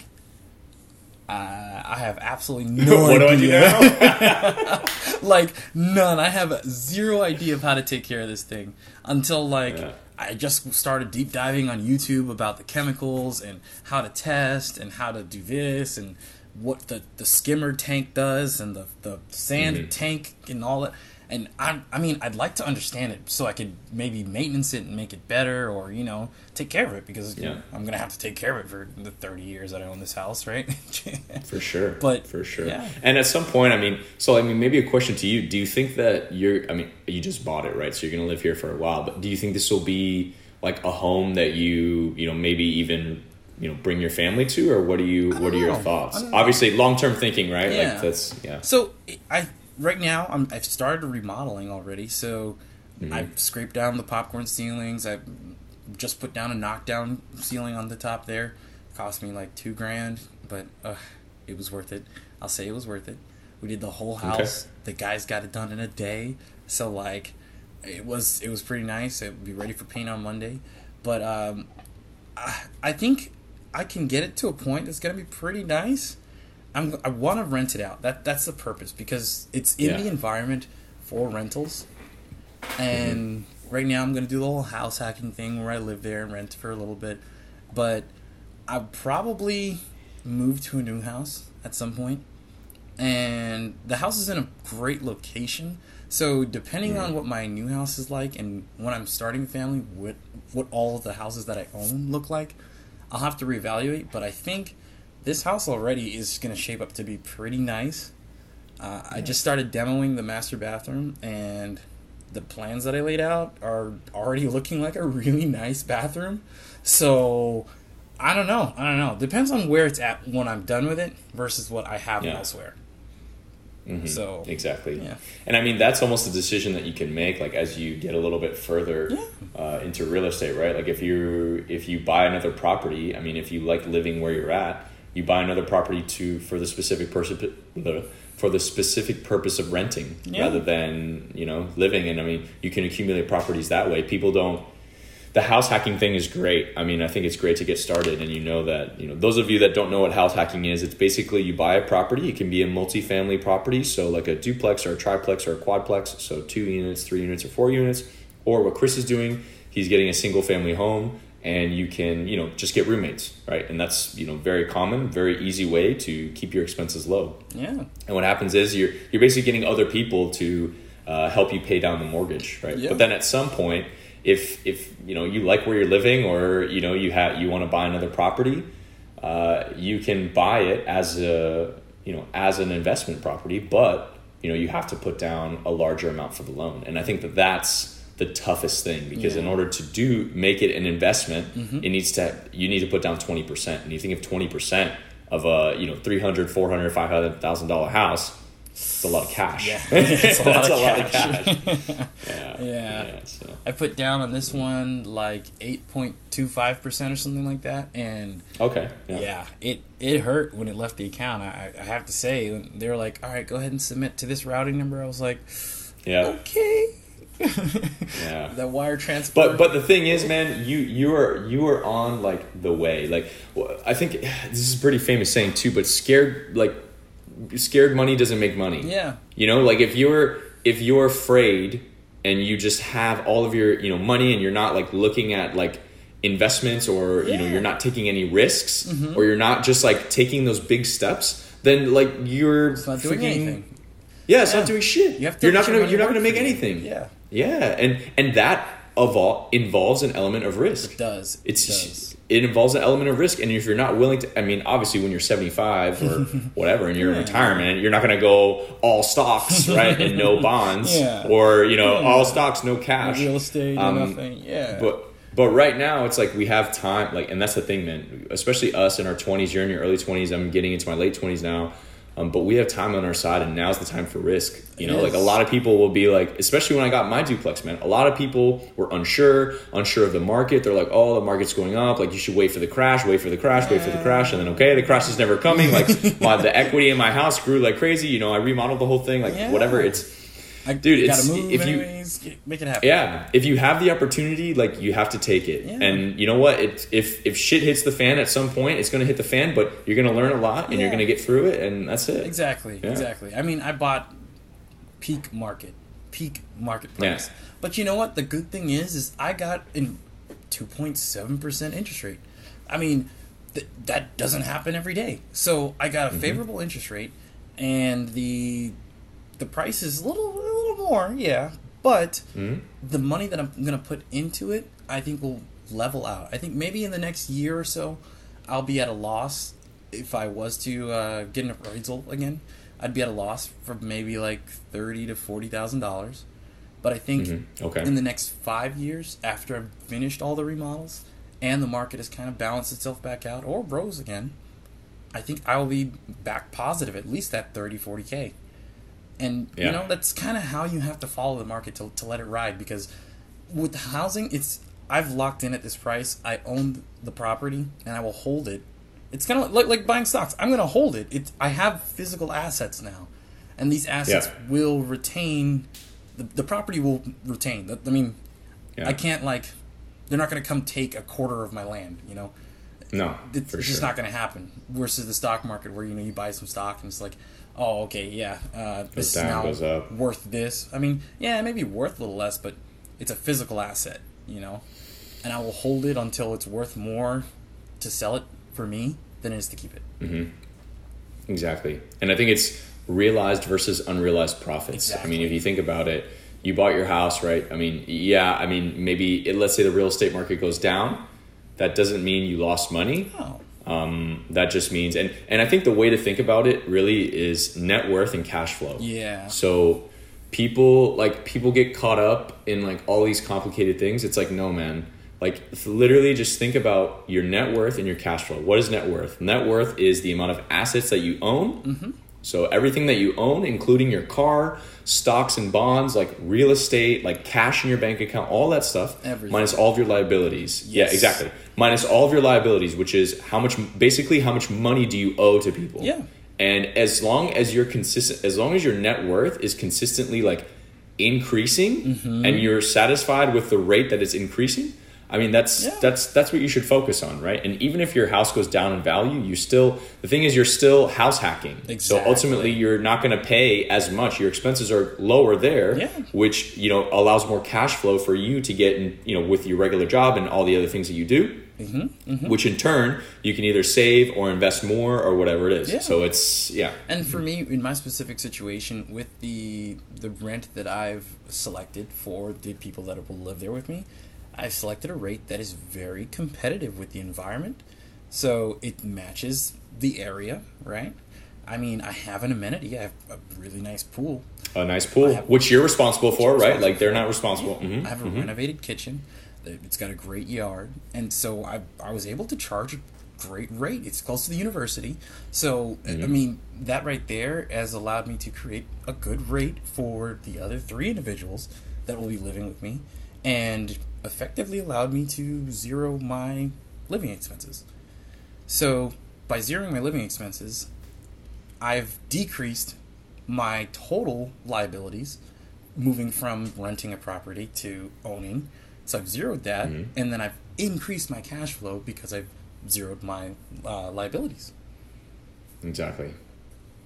Speaker 2: Uh, I have absolutely no
Speaker 1: what do I do
Speaker 2: idea.
Speaker 1: now
Speaker 2: like none. I have zero idea of how to take care of this thing until like
Speaker 1: Yeah.
Speaker 2: I just started deep diving on YouTube about the chemicals and how to test and how to do this and what the, the skimmer tank does and the, the sand
Speaker 1: Mhm.
Speaker 2: tank and all that. And I, I mean, I'd like to understand it so I could maybe maintenance it and make it better, or you know, take care of it because
Speaker 1: Yeah.
Speaker 2: I'm gonna have to take care of it for the 30 years that I own this house, right?
Speaker 1: For sure.
Speaker 2: But,
Speaker 1: for sure.
Speaker 2: yeah.
Speaker 1: And at some point, I mean, so I mean, maybe a question to you: Do you think that you're? I mean, you just bought it, right? So you're going to live here for a while. But do you think this will be like a home that you, you know, maybe even you know, bring your family to, or what do you? What are your
Speaker 2: know.
Speaker 1: thoughts? Obviously, long term thinking, right?
Speaker 2: Yeah.
Speaker 1: Like that's yeah.
Speaker 2: So I right now I'm, I've started remodeling already. So
Speaker 1: Mm-hmm.
Speaker 2: I've scraped down the popcorn ceilings. I've just put down a knockdown ceiling on the top there. cost me like two grand, but uh, it was worth it. I'll say it was worth it. We did the whole house. The guys got it done in a day. So like, it was it was pretty nice. It would be ready for paint on Monday, but um, I, I think I can get it to a point that's gonna be pretty nice. I'm, I want to rent it out. That that's the purpose because it's in
Speaker 1: Yeah.
Speaker 2: the environment for rentals. And mm-hmm. right now, I'm gonna do the whole house hacking thing where I live there and rent for a little bit. But I'll probably move to a new house at some point. And the house is in a great location. So depending on mm-hmm. what my new house is like and when I'm starting a family, what what all of the houses that I own look like, I'll have to reevaluate. But I think this house already is going to shape up to be pretty nice. Uh, I just started demoing the master bathroom, and the plans that I laid out are already looking like a really nice bathroom. So I don't know. I don't know. Depends on where it's at when I'm done with it versus what I have
Speaker 1: Yeah.
Speaker 2: elsewhere.
Speaker 1: Mhm.
Speaker 2: So
Speaker 1: exactly
Speaker 2: yeah.
Speaker 1: and i mean that's almost a decision that you can make like as you get a little bit further
Speaker 2: Yeah.
Speaker 1: uh, into real estate right like if you if you buy another property i mean if you like living where you're at you buy another property to for the specific person for the specific purpose of renting
Speaker 2: Yeah.
Speaker 1: rather than you know living and i mean you can accumulate properties that way people don't the house hacking thing is great. I mean, I think it's great to get started, and you know that you know those of you that don't know what house hacking is, it's basically you buy a property. It can be a multifamily property, so like a duplex or a triplex or a quadplex, so two units, three units, or four units. Or what Chris is doing, he's getting a single family home, and you can you know just get roommates, right? And that's you know very common, very easy way to keep your expenses low.
Speaker 2: Yeah.
Speaker 1: And what happens is you're you're basically getting other people to uh, help you pay down the mortgage, right?
Speaker 2: Yeah.
Speaker 1: But then at some point, if if you know you like where you're living, or you know you have you want to buy another property, uh, you can buy it as a you know as an investment property, but you know you have to put down a larger amount for the loan. And I think that that's the toughest thing because in order to do make it an investment,
Speaker 2: Mm-hmm.
Speaker 1: it needs to you need to put down twenty percent. And you think of twenty percent of a you know 300 400 500000 dollar house it's a lot of cash
Speaker 2: Yeah. It's a lot of
Speaker 1: a lot of
Speaker 2: cash.
Speaker 1: cash yeah
Speaker 2: Yeah.
Speaker 1: so.
Speaker 2: I put down on this one like 8.25% or something like that. And
Speaker 1: okay
Speaker 2: yeah, it, it hurt when it left the account. I, I have to say, they were like, all right, go ahead and submit to this routing number. I was like,
Speaker 1: yeah
Speaker 2: okay.
Speaker 1: Yeah
Speaker 2: that wire transfer.
Speaker 1: But but the thing is, man, you you are you are on like the way. Like I think this is a pretty famous saying too. But scared like scared money doesn't make money.
Speaker 2: yeah.
Speaker 1: You know, like if you're if you're afraid and you just have all of your you know money and you're not like looking at like investments or you know
Speaker 2: Mm-hmm.
Speaker 1: you're not taking any risks or you're not just like taking those big steps, then like you're
Speaker 2: It's not doing
Speaker 1: freaking-
Speaker 2: anything.
Speaker 1: Yeah, it's
Speaker 2: Yeah.
Speaker 1: not doing shit.
Speaker 2: You have to
Speaker 1: you're not gonna you're not gonna make anything.
Speaker 2: Yeah.
Speaker 1: Yeah, and and that of all involves an element of risk.
Speaker 2: It does. It
Speaker 1: It's
Speaker 2: does.
Speaker 1: it involves an element of risk, and if you're not willing to, I mean, obviously, when you're 75 or whatever, and you're in
Speaker 2: Yeah.
Speaker 1: retirement, you're not going to go all stocks, right, and no bonds,
Speaker 2: Yeah.
Speaker 1: or you know,
Speaker 2: Yeah.
Speaker 1: all stocks, no cash,
Speaker 2: Real estate or
Speaker 1: Um,
Speaker 2: nothing. Yeah.
Speaker 1: But but right now, it's like we have time, like, and that's the thing, man. Especially us in our 20s, you're in your early 20s. I'm getting into my late 20s now. Um, but we have time on our side, and now's the time for risk. You know, like a lot of people will be like, especially when I got my duplex, man. A lot of people were unsure, unsure of the market. They're like, "Oh, the market's going up. Like you should wait for the crash, wait for the crash, wait for the crash." And then, okay, the crash is never coming. Like my the equity in my house grew like crazy. You know, I remodeled the whole thing. Like
Speaker 2: Yeah.
Speaker 1: whatever. It's
Speaker 2: I,
Speaker 1: dude,
Speaker 2: you
Speaker 1: it's-
Speaker 2: gotta move
Speaker 1: if you-
Speaker 2: anyways. Make it happen.
Speaker 1: yeah, if you have the opportunity, like you have to take it.
Speaker 2: Yeah.
Speaker 1: And you know what? It, if if shit hits the fan at some point, it's going to hit the fan. But you're going to learn a lot, and you're going to get through it, and that's it.
Speaker 2: Exactly,
Speaker 1: Yeah.
Speaker 2: exactly. I mean, I bought peak market, peak market price.
Speaker 1: Yeah.
Speaker 2: But you know what? The good thing is, is I got in two point seven percent interest rate. I mean, th- that doesn't happen every day. So I got a
Speaker 1: Mm-hmm.
Speaker 2: favorable interest rate, and the the price is a little a little more, yeah, but
Speaker 1: Mhm.
Speaker 2: the money that I'm gonna put into it, I think will level out. I think maybe in the next year or so, I'll be at a loss if I was to uh, get an appraisal again. I'd be at a loss for maybe like thirty to forty thousand dollars. But I think
Speaker 1: Mhm. Okay.
Speaker 2: in the next five years, after I've finished all the remodels and the market has kind of balanced itself back out or rose again, I think I will be back positive at least at 30, 40K. And,
Speaker 1: Yeah.
Speaker 2: you know, that's kind of how you have to follow the market to, to let it ride because with housing, it's I've locked in at this price. I own the property and I will hold it. It's kind of like, like buying stocks. I'm going to hold it. It's, I have physical assets now. And these assets
Speaker 1: Yeah.
Speaker 2: will retain, the, the property will retain. I mean,
Speaker 1: Yeah.
Speaker 2: I can't like, they're not going to come take a quarter of my land, you know?
Speaker 1: No,
Speaker 2: it's just
Speaker 1: sure.
Speaker 2: not going to happen. Versus the stock market, where you know you buy some stock and it's like, oh, okay, yeah, uh, this is now
Speaker 1: goes up.
Speaker 2: worth this. I mean, yeah, it may be worth a little less, but it's a physical asset, you know, and I will hold it until it's worth more to sell it for me than it is to keep it.
Speaker 1: Exactly. And I think it's realized versus unrealized profits. I mean, if you think about it, you bought your house, right? I mean, yeah, I mean, maybe it, let's say the real estate market goes down. That doesn't mean you lost money.
Speaker 2: Oh,
Speaker 1: Um, that just means, and, and I think the way to think about it really is net worth and cash flow.
Speaker 2: yeah,
Speaker 1: So people like people get caught up in like all these complicated things. It's like no man. Like literally just think about your net worth and your cash flow. What is net worth? Net worth is the amount of assets that you own.
Speaker 2: Mm-hmm.
Speaker 1: So everything that you own, including your car, stocks and bonds, like real estate, like cash in your bank account, all that stuff,
Speaker 2: Everything.
Speaker 1: minus all of your liabilities. Yeah, exactly. Minus all of your liabilities, which is how much, basically, how much money do you owe to people?
Speaker 2: Yeah.
Speaker 1: And as long as you're consistent, as long as your net worth is consistently like increasing,
Speaker 2: Mm-hmm.
Speaker 1: and you're satisfied with the rate that it's increasing, I mean that's
Speaker 2: Yeah.
Speaker 1: that's that's what you should focus on, right? And even if your house goes down in value, you still the thing is you're still house hacking. So ultimately, you're not going to pay as much. Your expenses are lower there,
Speaker 2: Yeah.
Speaker 1: which you know allows more cash flow for you to get in, you know with your regular job and all the other things that you do.
Speaker 2: Mm-hmm.
Speaker 1: Which in turn you can either save or invest more or whatever it is.
Speaker 2: Yeah.
Speaker 1: So it's yeah.
Speaker 2: And for me, in my specific situation, with the the rent that I've selected for the people that will live there with me, I've selected a rate that is very competitive with the environment, so it matches the area, right? I mean, I have an amenity. I have a really nice pool.
Speaker 1: A nice pool,
Speaker 2: have-
Speaker 1: which you're responsible for, right?
Speaker 2: responsible
Speaker 1: Like they're not responsible. Mhm,
Speaker 2: I have a
Speaker 1: mhm.
Speaker 2: renovated kitchen. It's got a great yard, and so I I was able to charge a great rate. It's close to the university, so I
Speaker 1: Mm-hmm.
Speaker 2: mean that right there has allowed me to create a good rate for the other three individuals that will be living with me, and effectively allowed me to zero my living expenses. So by zeroing my living expenses, I've decreased my total liabilities moving from renting a property to owning. So I've zeroed that,
Speaker 1: Mm-hmm.
Speaker 2: and then I've increased my cash flow because I've zeroed my uh, liabilities.
Speaker 1: Exactly.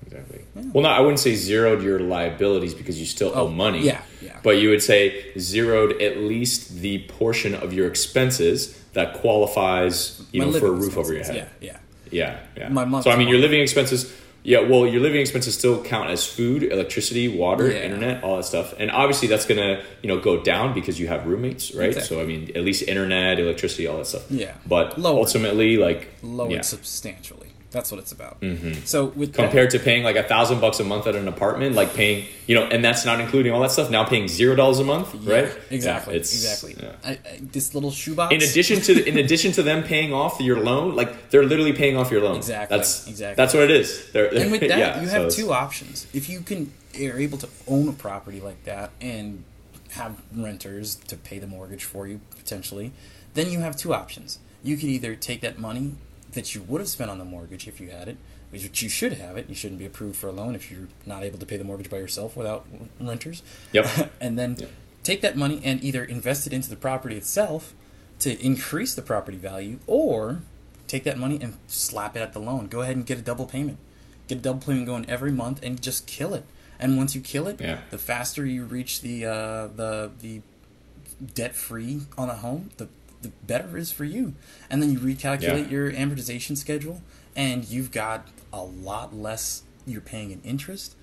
Speaker 1: Exactly. Well, no, I wouldn't say zeroed your liabilities because you still
Speaker 2: Oh,
Speaker 1: owe money.
Speaker 2: yeah, yeah.
Speaker 1: But you would say zeroed at least the portion of your expenses that qualifies, you
Speaker 2: My
Speaker 1: know, for a roof over your head.
Speaker 2: expenses, Yeah,
Speaker 1: Yeah, yeah.
Speaker 2: My
Speaker 1: so I mean, your living expenses. Yeah, well, your living expenses still count as food, electricity, water,
Speaker 2: Yeah.
Speaker 1: internet, all that stuff. And obviously, that's gonna you know go down because you have roommates, right?
Speaker 2: Exactly.
Speaker 1: So I mean, at least internet, electricity, all that stuff.
Speaker 2: Yeah.
Speaker 1: But
Speaker 2: Lower.
Speaker 1: ultimately, like
Speaker 2: yeah. Lowered
Speaker 1: yeah.
Speaker 2: substantially. That's what it's about. Mm-hmm. So with that-
Speaker 1: compared to paying like a thousand bucks a month at an apartment, like paying you know, and that's not including all that stuff. Now paying zero dollars a month,
Speaker 2: Yeah,
Speaker 1: right?
Speaker 2: Exactly.
Speaker 1: Yeah,
Speaker 2: exactly.
Speaker 1: yeah.
Speaker 2: I, I, this little shoebox.
Speaker 1: In addition to in addition to them paying off your loan, like they're literally paying off your loan.
Speaker 2: Exactly,
Speaker 1: That's
Speaker 2: exactly.
Speaker 1: That's what it is. They're,
Speaker 2: and with that, you have
Speaker 1: it's-
Speaker 2: two options. If you can are able to own a property like that and have renters to pay the mortgage for you potentially, then you have two options. You could either take that money that you would have spent on the mortgage if you had it, which you should have it. You shouldn't be approved for a loan if you're not able to pay the mortgage by yourself without renters.
Speaker 1: Yep.
Speaker 2: and then
Speaker 1: Yep.
Speaker 2: take that money and either invest it into the property itself to increase the property value or take that money and slap it at the loan. Go ahead and get a double payment. Get a double payment going every month and just kill it. And once you kill it,
Speaker 1: Yeah.
Speaker 2: the faster you reach the uh, the the debt free on a home, the the better it is for you. And then you recalculate
Speaker 1: Yeah.
Speaker 2: your amortization schedule and you've got a lot less you're paying in interest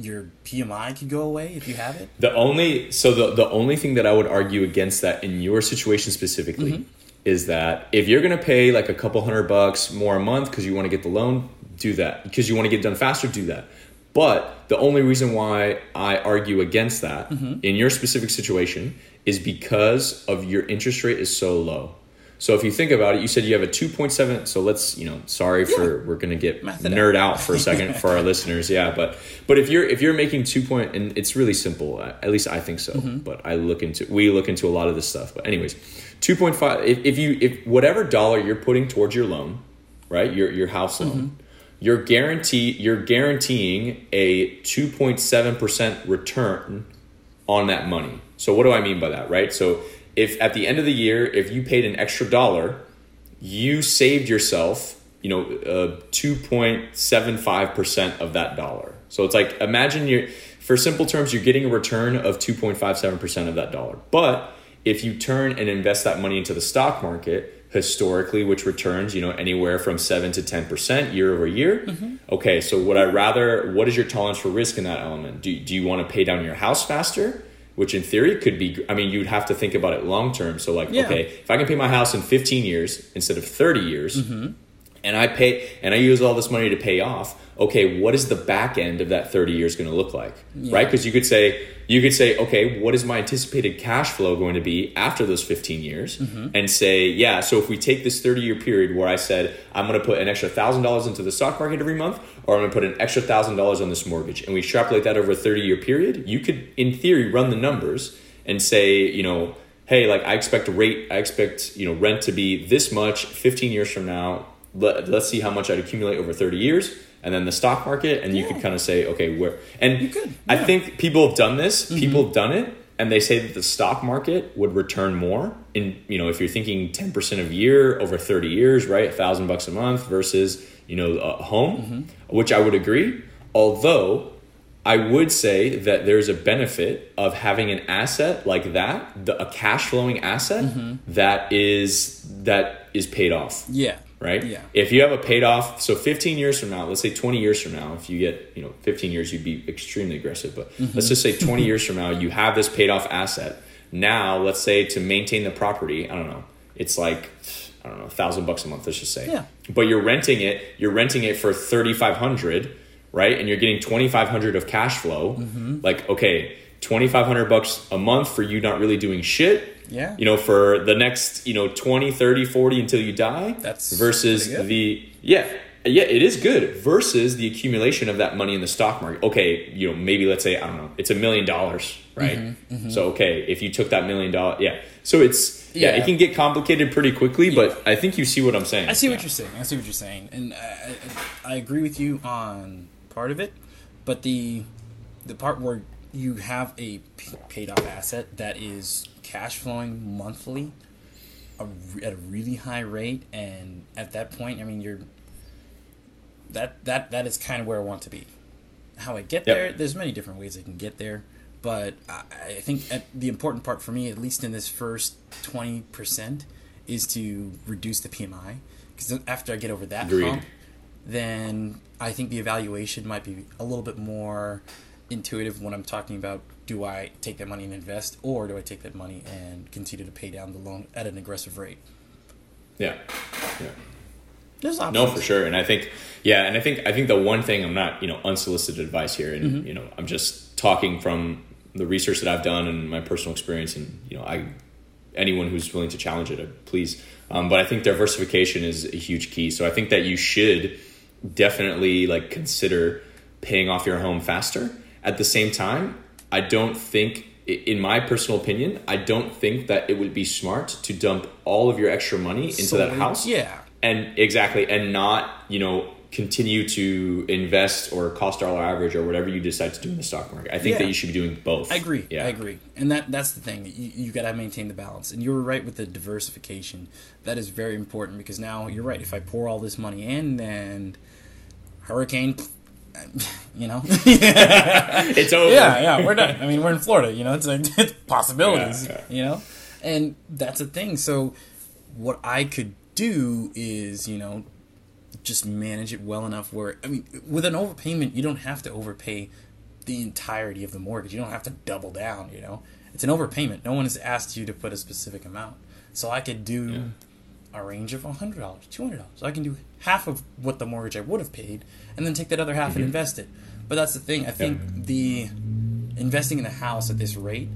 Speaker 2: your PMI could go away if you have it.
Speaker 1: The only so the the only thing that I would argue against that in your situation specifically
Speaker 2: Mm-hmm.
Speaker 1: is that if you're gonna pay like a couple hundred bucks more a month because you want to get the loan, do that. Because you want to get done faster, do that. But the only reason why I argue against that
Speaker 2: Mm-hmm.
Speaker 1: in your specific situation is because of your interest rate is so low. So if you think about it, you said you have a 2.7. So let's, you know, sorry for we're gonna get
Speaker 2: Math it
Speaker 1: nerd out for a second for our listeners. Yeah, but but if you're if you're making two point and it's really simple. uh, At least I think so. But I look into we look into a lot of this stuff. But anyways, 2.5. If, if you if whatever dollar you're putting towards your loan, right, your your house loan, you're guarantee you're guaranteeing a 2.7 percent return on that money. So what do I mean by that, right? So if at the end of the year, if you paid an extra dollar, you saved yourself, you know, uh, 2.75% of that dollar. So it's like imagine you for simple terms you're getting a return of 2.57% of that dollar. But if you turn and invest that money into the stock market, historically which returns, you know, anywhere from 7 to 10% year over year. Okay, so would I rather what is your tolerance for risk in that element? Do do you want to pay down your house faster? Which in theory could be, I mean, you'd have to think about it long term. So, like,
Speaker 2: Yeah.
Speaker 1: okay, if I can pay my house in 15 years instead of 30 years, mm-hmm. and I pay and I use all this money to pay off, okay, what is the back end of that 30 years going to look like? Right? Because you could say, you could say, okay, what is my anticipated cash flow going to be after those 15 years? Mm-hmm. And say, yeah, so if we take this 30 year period where I said, I'm going to put an extra thousand dollars into the stock market every month, or I'm going to put an extra thousand dollars on this mortgage, and we extrapolate that over a 30 year period, you could, in theory, run the numbers and say, you know, hey, like I expect rate, I expect you know rent to be this much 15 years from now. Let, let's see how much I'd accumulate over 30 years, and then the stock market, and you could kind of say, okay, where and
Speaker 2: You could,
Speaker 1: I think people have done this. Mm-hmm. People have done it, and they say that the stock market would return more. In you know, if you're thinking 10 percent a year over 30 years, right, a thousand bucks a month versus you know a home, mm-hmm. which I would agree. Although I would say that there's a benefit of having an asset like that, the, a cash flowing asset mm-hmm. that is that is paid off,
Speaker 2: Yeah.
Speaker 1: Right?
Speaker 2: Yeah.
Speaker 1: If you have a paid off, so 15 years from now, let's say 20 years from now, if you get you know 15 years, you'd be extremely aggressive. But let's just say 20 years from now, you have this paid off asset. Now, let's say to maintain the property, I don't know, it's like I don't know, a thousand bucks a month. Let's just say,
Speaker 2: Yeah.
Speaker 1: But you're renting it. You're renting it for 3,500 right? And you're getting 2500 of cash flow.
Speaker 2: Mm-hmm.
Speaker 1: Like, okay, 2500 bucks a month for you not really doing shit.
Speaker 2: Yeah.
Speaker 1: You know, for the next, you know, 20, 30, 40 until you die.
Speaker 2: That's
Speaker 1: versus the yeah. Yeah, it is good versus the accumulation of that money in the stock market. Okay, you know, maybe let's say I don't know, it's a million dollars, right?
Speaker 2: Mm-hmm,
Speaker 1: So okay, if you took that million dollar, yeah. So it's yeah,
Speaker 2: Yeah.
Speaker 1: it can get complicated pretty quickly, but I think you see what I'm saying.
Speaker 2: I see what you're saying. I see what you're saying, and I, I, I agree with you on part of it, but the the part where you have a p- paid off asset that is cash flowing monthly a, at a really high rate, and at that point, I mean, you're that that that is kind of where I want to be. How I get
Speaker 1: Yep.
Speaker 2: there, there's many different ways I can get there, but I, I think at, the important part for me, at least in this first twenty percent, is to reduce the PMI. Because after I get over that
Speaker 1: Agreed.
Speaker 2: hump, then I think the evaluation might be a little bit more intuitive when I'm talking about do I take that money and invest, or do I take that money and continue to pay down the loan at an aggressive rate?
Speaker 1: Yeah. Yeah.
Speaker 2: There's options.
Speaker 1: No, for sure. And I think, yeah, and I think I think the one thing I'm not, you know, unsolicited advice here, and
Speaker 2: Mm-hmm.
Speaker 1: you know, I'm just talking from the research that I've done and my personal experience, and you know, I anyone who's willing to challenge it, uh, please. Um, but I think diversification is a huge key. So I think that you should definitely like consider paying off your home faster. At the same time, I don't think, in my personal opinion, I don't think that it would be smart to dump all of your extra money into that house
Speaker 2: Yeah.
Speaker 1: and exactly and not you know continue to invest or cost dollar average or whatever you decide to do in the stock market i think
Speaker 2: Yeah.
Speaker 1: that you should be doing both
Speaker 2: I agree.
Speaker 1: yeah
Speaker 2: I agree. And that that's the thing. You, you got to maintain the balance. And you were right with the diversification. That is very important because now you're right. If I pour all this money in, then hurricane, you know.
Speaker 1: it's over
Speaker 2: yeah, yeah, we're done. I mean, we're in Florida. You know, it's like it's possibilities.
Speaker 1: Yeah,
Speaker 2: You know, and that's the thing. So, what I could do is, you know, just manage it well enough where I mean, with an overpayment, you don't have to overpay the entirety of the mortgage. You don't have to double down. You know, it's an overpayment. No one has asked you to put a specific amount. So I could do
Speaker 1: Yeah.
Speaker 2: A range of hundred dollars, two hundred dollars. I can do half of what the mortgage I would have paid, and then take that other half and mm-hmm. invest it. But that's the thing. I think the investing in a house at this rate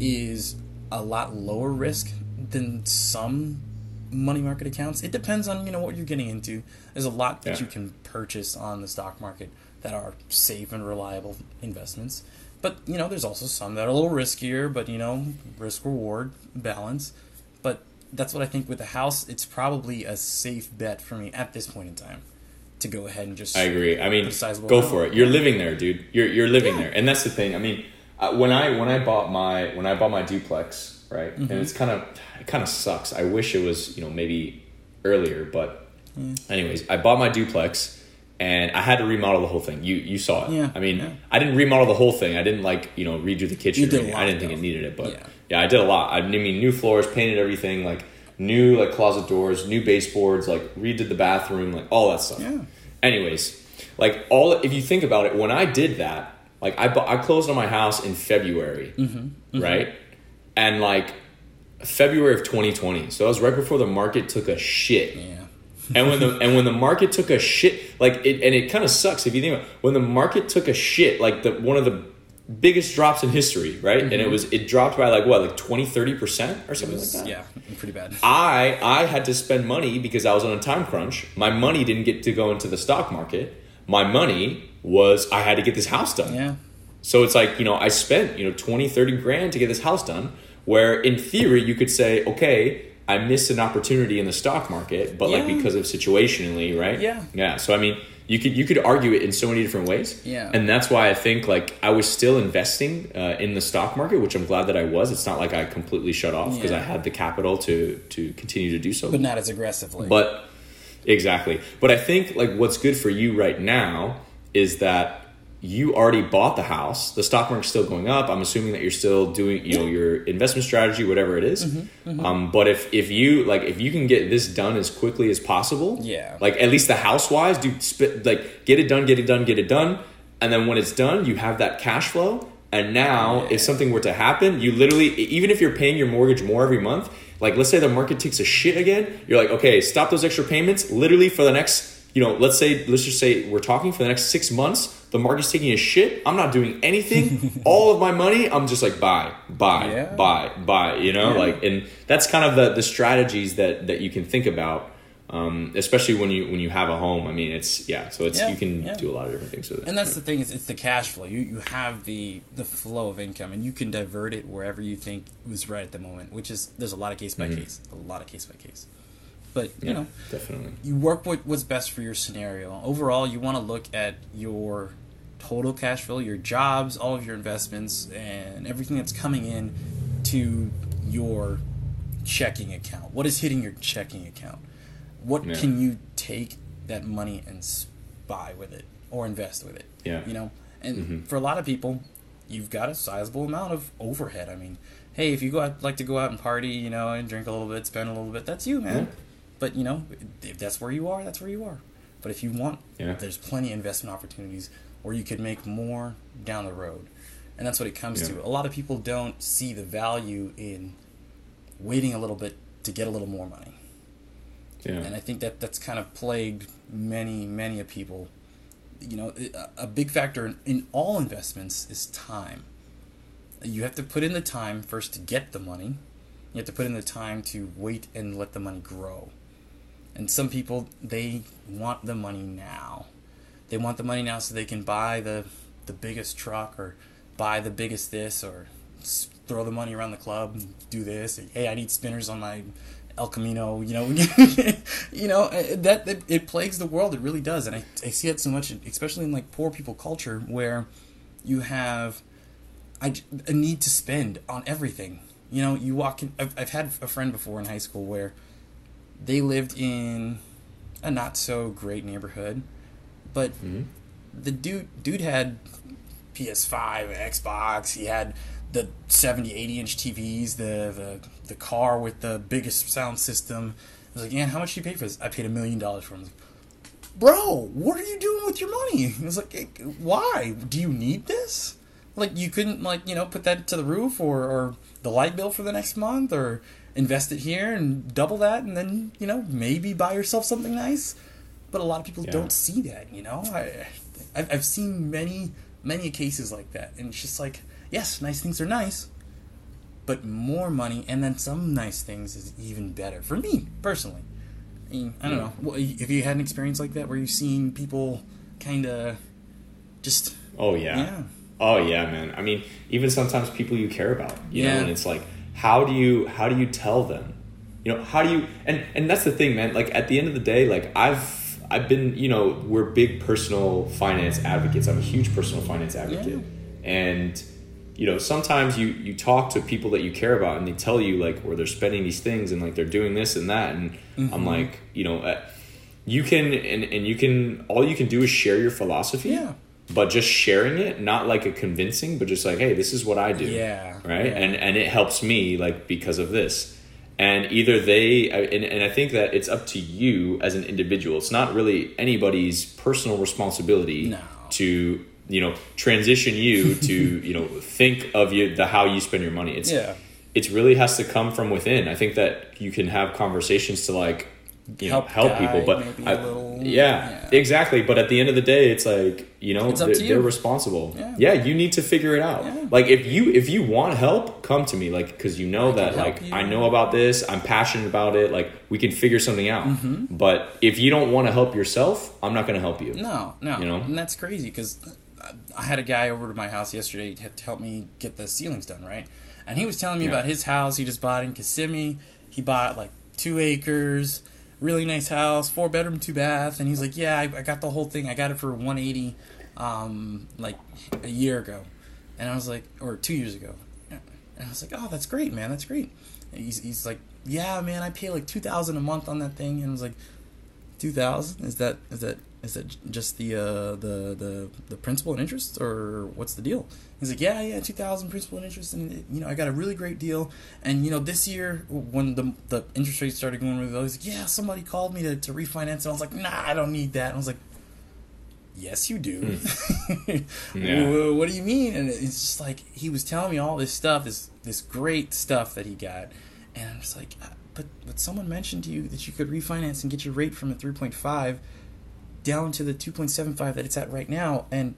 Speaker 2: is a lot lower risk than some money market accounts. It depends on you know what you're getting into. There's a lot that
Speaker 1: Yeah.
Speaker 2: you can purchase on the stock market that are safe and reliable investments. But you know, there's also some that are a little riskier, but you know, risk reward balance. That's what I think with the house. It's probably a safe bet for me at this point in time to go ahead and just
Speaker 1: I agree. I mean, go for it. You're living there, dude. You're you're living there, and that's the thing. I mean, uh, when I when I bought my when I bought my duplex, right,
Speaker 2: Mm-hmm.
Speaker 1: and it's kind of it kind of sucks. I wish it was you know maybe earlier, but
Speaker 2: Mm.
Speaker 1: anyways, I bought my duplex, and I had to remodel the whole thing. You you saw it.
Speaker 2: Yeah,
Speaker 1: I mean,
Speaker 2: yeah.
Speaker 1: I didn't remodel the whole thing. I didn't like you know redo the kitchen.
Speaker 2: Did
Speaker 1: I didn't think it needed it, but
Speaker 2: Yeah.
Speaker 1: Yeah, I did a lot. I mean, new floors, painted everything, like new like closet doors, new baseboards, like redid the bathroom, like all that stuff.
Speaker 2: Yeah.
Speaker 1: Anyways, like all if you think about it, when I did that, like I I closed on my house in February,
Speaker 2: Mm-hmm.
Speaker 1: right? And like February of 2020, so that was right before the market took a shit.
Speaker 2: yeah.
Speaker 1: and when the and when the market took a shit, like it, and it kind of sucks if you think about it, when the market took a shit, like the one of the biggest drops in history, right? And it mm-hmm. was it dropped by like what, like 20, 30 percent or something like that.
Speaker 2: Yeah, pretty bad.
Speaker 1: I I had to spend money because I was on a time crunch. My money didn't get to go into the stock market. My money was I had to get this house done.
Speaker 2: Yeah.
Speaker 1: So it's like, you know, I spent, you know, 20, 30 grand to get this house done, where in theory you could say, okay, I missed an opportunity in the stock market, but like because of situationally, right?
Speaker 2: Yeah.
Speaker 1: Yeah. So I mean, you could you could argue it in so many different ways.
Speaker 2: Yeah.
Speaker 1: And that's why I think like I was still investing uh, in the stock market, which I'm glad that I was. It's not like I completely shut off because
Speaker 2: Yeah.
Speaker 1: I had the capital to to continue to do so.
Speaker 2: But not as aggressively.
Speaker 1: But exactly. But I think like what's good for you right now is that you already bought the house. The stock market's still going up. I'm assuming that you're still doing, you know, your investment strategy, whatever it is.
Speaker 2: Mm-hmm,
Speaker 1: Um, but if if you like, if you can get this done as quickly as possible,
Speaker 2: Yeah.
Speaker 1: like at least the house wise, do sp- like get it done, get it done, get it done, and then when it's done, you have that cash flow. And now,
Speaker 2: Yeah.
Speaker 1: if something were to happen, you literally, even if you're paying your mortgage more every month, like let's say the market takes a shit again, you're like, okay, stop those extra payments. Literally for the next, you know, let's say, let's just say we're talking for the next six months, the market's taking a shit. I'm not doing anything. All of my money, I'm just like buy, buy,
Speaker 2: Yeah.
Speaker 1: buy, buy. You know,
Speaker 2: Yeah.
Speaker 1: like, and that's kind of the the strategies that that you can think about. Um, especially when you when you have a home, I mean, it's yeah. So it's
Speaker 2: Yeah,
Speaker 1: you can do a lot of different things with it.
Speaker 2: and that's the thing is it's the cash flow. You you have the the flow of income, and you can divert it wherever you think was right at the moment. Which is there's a lot of case by case, a lot of case by case. But you
Speaker 1: Mm-hmm. yeah,
Speaker 2: know,
Speaker 1: definitely.
Speaker 2: you work with what's best for your scenario. Overall, you want to look at your total cash flow, your jobs, all of your investments, and everything that's coming in to your checking account. What is hitting your checking account? What
Speaker 1: Yeah.
Speaker 2: can you take that money and buy with it or invest with it?
Speaker 1: Yeah.
Speaker 2: You know, and
Speaker 1: Mhm.
Speaker 2: for a lot of people, you've got a sizable amount of overhead. I mean, hey, if you go out, like to go out and party, you know, and drink a little bit, spend a little bit, that's you, man.
Speaker 1: Yeah.
Speaker 2: But you know, if that's where you are, that's where you are. But if you want,
Speaker 1: Yeah.
Speaker 2: there's plenty of investment opportunities where you could make more down the road, and that's what it comes
Speaker 1: Yeah.
Speaker 2: to. A lot of people don't see the value in waiting a little bit to get a little more money,
Speaker 1: Yeah.
Speaker 2: and I think that that's kind of plagued many, many of people. You know, a- a big factor in, in all investments is time. You have to put in the time first to get the money. You have to put in the time to wait and let the money grow. And some people they want the money now. They want the money now so they can buy the the biggest truck or buy the biggest this or throw the money around the club and do this. Hey, I need spinners on my El Camino. You know, you know uh, that, that it plagues the world. It really does, and I, I see it so much, especially in like poor people culture where you have I, a need to spend on everything. You know, you walk in. I've, I've had a friend before in high school where they lived in a not so great neighborhood, but
Speaker 1: Mhm.
Speaker 2: the dude dude had PS5, Xbox. He had the 70, 80 inch TVs, the, the the car with the biggest sound system. I was like, man, how much did you pay for this? I paid a million dollars for him. I was like, bro, what are you doing with your money? It was like, "Eh, why? Do you need this? Like, you couldn't, like, you know, put that to the roof or, or the light bill for the next month or invest it here and double that and then, you know, maybe buy yourself something nice? But a lot of people
Speaker 1: Yeah.
Speaker 2: don't see that, you know? I, I've, I've seen many, many cases like that. And it's just like, yes, nice things are nice, but more money and then some nice things is even better for me personally. I, mean, I don't
Speaker 1: Yeah.
Speaker 2: know. Well, Have you had an experience like that where you've seen people kind of just
Speaker 1: Oh yeah.
Speaker 2: Yeah.
Speaker 1: Oh yeah, man. I mean, even sometimes people you care about, you
Speaker 2: Yeah.
Speaker 1: know, and it's like, how do you how do you tell them? You know, how do you and and that's the thing, man. Like at the end of the day, like I've I've been, you know, we're big personal finance advocates. I'm a huge personal finance advocate, and you know, sometimes you you talk to people that you care about, and they tell you like where they're spending these things, and like they're doing this and that, and
Speaker 2: Mm-hmm.
Speaker 1: I'm like, you know. Uh, you can and, and you can all you can do is share your philosophy
Speaker 2: Yeah.
Speaker 1: but just sharing it not like a convincing but just like hey this is what i do
Speaker 2: Yeah,
Speaker 1: right
Speaker 2: yeah.
Speaker 1: and and it helps me like because of this and either they and, and i think that it's up to you as an individual it's not really anybody's personal responsibility
Speaker 2: No.
Speaker 1: to you know transition you to you know think of you the how you spend your money it's
Speaker 2: Yeah.
Speaker 1: it really has to come from within i think that you can have conversations to like you know,
Speaker 2: Help
Speaker 1: help people but I- yeah,
Speaker 2: yeah.
Speaker 1: exactly but at the end of the day it's like you know they're,
Speaker 2: you.
Speaker 1: they're responsible
Speaker 2: Yeah.
Speaker 1: yeah. you need to figure it out
Speaker 2: Yeah.
Speaker 1: like if you if you want help come to me like because you know
Speaker 2: I
Speaker 1: that like
Speaker 2: you.
Speaker 1: i know about this i'm passionate about it like we can figure something out
Speaker 2: Mm-hmm.
Speaker 1: but if you don't want to help yourself i'm not going to help you
Speaker 2: No, no,
Speaker 1: You know?
Speaker 2: and that's crazy because I had a guy over to my house yesterday to help me get the ceilings done, right? And he was telling me about his house he just bought in Kissimmee. He bought like two acres, really nice house, four bedroom, two bath, and he's like, "Yeah, I, I got the whole thing. I got it for one eighty, um, like a year ago," and I was like, or two years ago, and I was like, "Oh, that's great, man. That's great." And he's he's like, "Yeah, man, I pay like two thousand a month on that thing," and I was like two thousand? Is that is that is it just the uh, the the the principal and interest, or what's the deal? He's like, yeah, yeah, two thousand principal and interest, and you know, I got a really great deal. And you know, this year when the the interest rates started going really low, he's like, yeah, somebody called me to, to refinance, and I was like, nah, I don't need that. And I was like. Yes, you do.
Speaker 1: Yeah.
Speaker 2: Wha- What do you mean? And it's just like he was telling me all this stuff, this this great stuff that he got, and I'm just like, uh, but but someone mentioned to you that you could refinance and get your rate from a 3.5 down to the 2.75 that it's at right now, and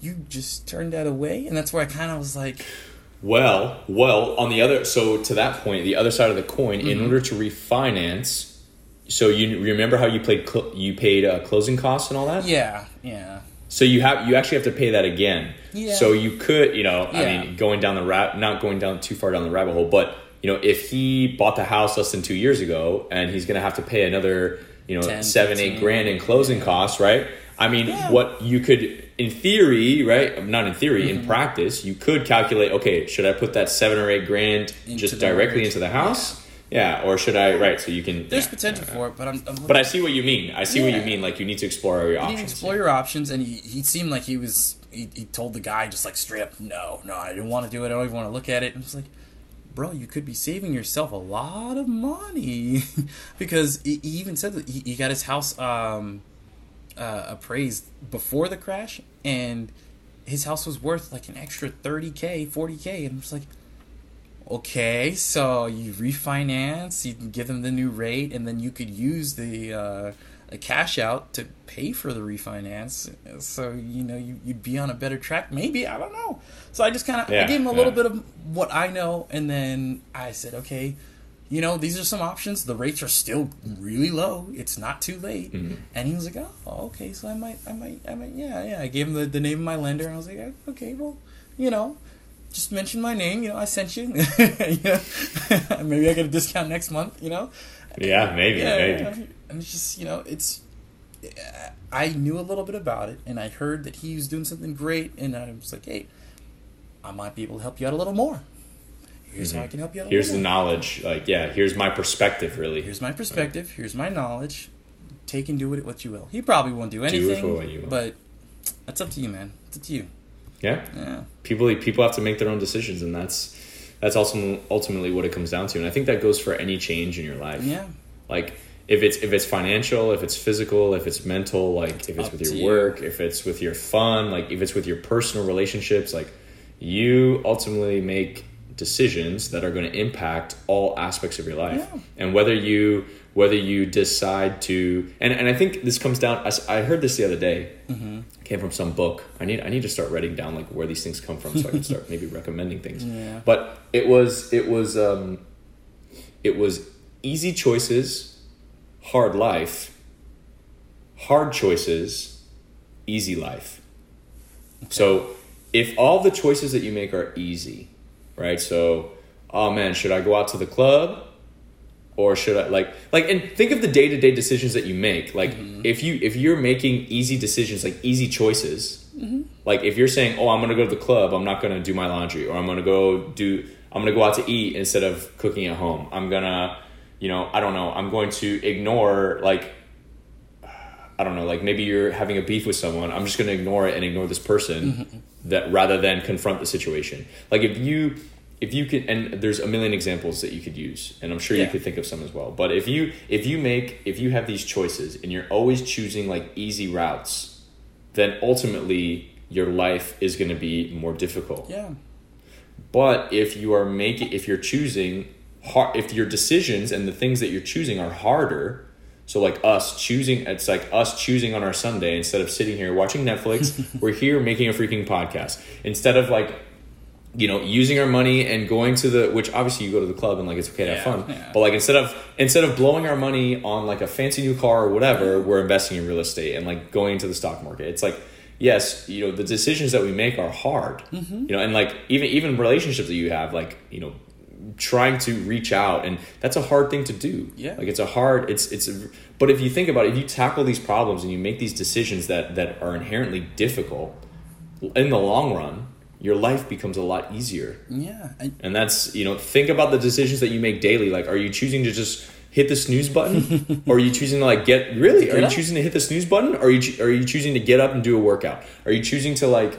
Speaker 2: you just turned that away, and that's where I kind of was like,
Speaker 1: Well, well, on the other, so to that point, the other side of the coin, in
Speaker 2: Mm-hmm.
Speaker 1: order to refinance, so you remember how you played, cl- you paid uh, closing costs and all that.
Speaker 2: yeah, yeah,
Speaker 1: So you have, you actually have to pay that again.
Speaker 2: Yeah.
Speaker 1: So you could, you know, I mean, going down the rat, not going down too far down the rabbit hole, but you know, if he bought the house less than two years ago and he's going to have to pay another, you know,
Speaker 2: 10,
Speaker 1: seven,
Speaker 2: 15.
Speaker 1: eight grand in closing costs, right? I mean,
Speaker 2: Yeah.
Speaker 1: what you could, in theory, right? Not in theory,
Speaker 2: Mm-hmm.
Speaker 1: in practice, you could calculate. Okay, should I put that seven or eight grand
Speaker 2: Into
Speaker 1: just directly
Speaker 2: mortgage.
Speaker 1: into the house? Yeah. or should I? Right. So you can.
Speaker 2: there's
Speaker 1: yeah,
Speaker 2: potential for it, but I'm, I'm
Speaker 1: But I see what you mean. I see what you mean. Like you need to explore your
Speaker 2: You
Speaker 1: options.
Speaker 2: need to explore your options, and he, he seemed like he was. He, he told the guy just like straight up, no, no, I didn't want to do it. I don't even want to look at it. And it's like, bro, you could be saving yourself a lot of money because he, even said that he, got his house um, uh, appraised before the crash, and his house was worth like an extra thirty k, forty k, and I'm just like. Okay, so you refinance, you can give them the new rate, and then you could use the uh, a cash out to pay for the refinance. So you know you you'd be on a better track. Maybe I don't know. So I just kind of I gave him a little bit of what I know, and then I said, okay, you know these are some options. The rates are still really low. It's not too late.
Speaker 1: Mm-hmm.
Speaker 2: And he was like, oh, okay, so I might, I might, I might, yeah, yeah. I gave him the, the name of my lender, and I was like, okay, well, you know just mention my name. You know, I sent you. you know? maybe I get a discount next month. You know.
Speaker 1: Yeah, maybe,
Speaker 2: Yeah,
Speaker 1: maybe.
Speaker 2: And it's just you know it's. I knew a little bit about it, and I heard that he was doing something great, and I was like, hey, I might be able to help you out a little more. Here's how I can help you out. A
Speaker 1: Mm-hmm. Here's the
Speaker 2: more.
Speaker 1: knowledge. Like, yeah, here's my perspective. Really,
Speaker 2: Here's my perspective. Here's my knowledge. Take and do with it what you will. He probably won't do anything,
Speaker 1: what you will.
Speaker 2: but that's up to you, man. It's up to you.
Speaker 1: yeah.
Speaker 2: Yeah.
Speaker 1: People people have to make their own decisions, and that's that's also ultimately what it comes down to. And I think that goes for any change in your life.
Speaker 2: Yeah.
Speaker 1: Like if it's if it's financial, if it's physical, if it's mental, like if it's with your
Speaker 2: you.
Speaker 1: work, if it's with your fun, like if it's with your personal relationships, like you ultimately make decisions that are going to impact all aspects of your life.
Speaker 2: Yeah.
Speaker 1: And whether you whether you decide to and, and I think this comes down I heard this the other day. Came from some book. I need I need to start writing down like where these things come from so I can start maybe recommending things.
Speaker 2: Yeah.
Speaker 1: But it was it was um it was easy choices, hard life, hard choices, easy life. So if all the choices that you make are easy, right? So, oh man, should I go out to the club? Or should I like like and think of the day to day decisions that you make. Like mm-hmm. if you if you're making easy decisions, like easy choices, mm-hmm. like if you're saying, "Oh, I'm gonna go to the club. I'm not gonna do my laundry, or I'm gonna go do. I'm gonna go out to eat instead of cooking at home. I'm gonna, you know, I don't know. I'm going to ignore like, I don't know, like maybe you're having a beef with someone. I'm just gonna ignore it and ignore this person mm-hmm. that rather than confront the situation. Like if you if you can and there's a million examples that you could use and i'm sure you could think of some as well but if you if you make if you have these choices and you're always choosing like easy routes then ultimately your life is going to be more difficult
Speaker 2: Yeah.
Speaker 1: but if you are making if you're choosing hard if your decisions and the things that you're choosing are harder so like us choosing it's like us choosing on our sunday instead of sitting here watching netflix we're here making a freaking podcast instead of like you know using our money and going to the which obviously you go to the club and like it's okay to have fun
Speaker 2: yeah.
Speaker 1: but like instead of instead of blowing our money on like a fancy new car or whatever we're investing in real estate and like going into the stock market it's like yes you know the decisions that we make are hard
Speaker 2: Mm-hmm.
Speaker 1: you know and like even even relationships that you have like you know trying to reach out and that's a hard thing to do
Speaker 2: Yeah.
Speaker 1: like it's a hard it's it's a, but if you think about it if you tackle these problems and you make these decisions that that are inherently difficult in the long run your life becomes a lot easier
Speaker 2: Yeah. And
Speaker 1: and that's, you know, think about the decisions that you make daily. Like, are you choosing to just hit the snooze button? or are you choosing to, like, get, really? Are you
Speaker 2: up.
Speaker 1: choosing to hit the snooze button? Or are you, are you choosing to get up and do a workout? Are you choosing to, like,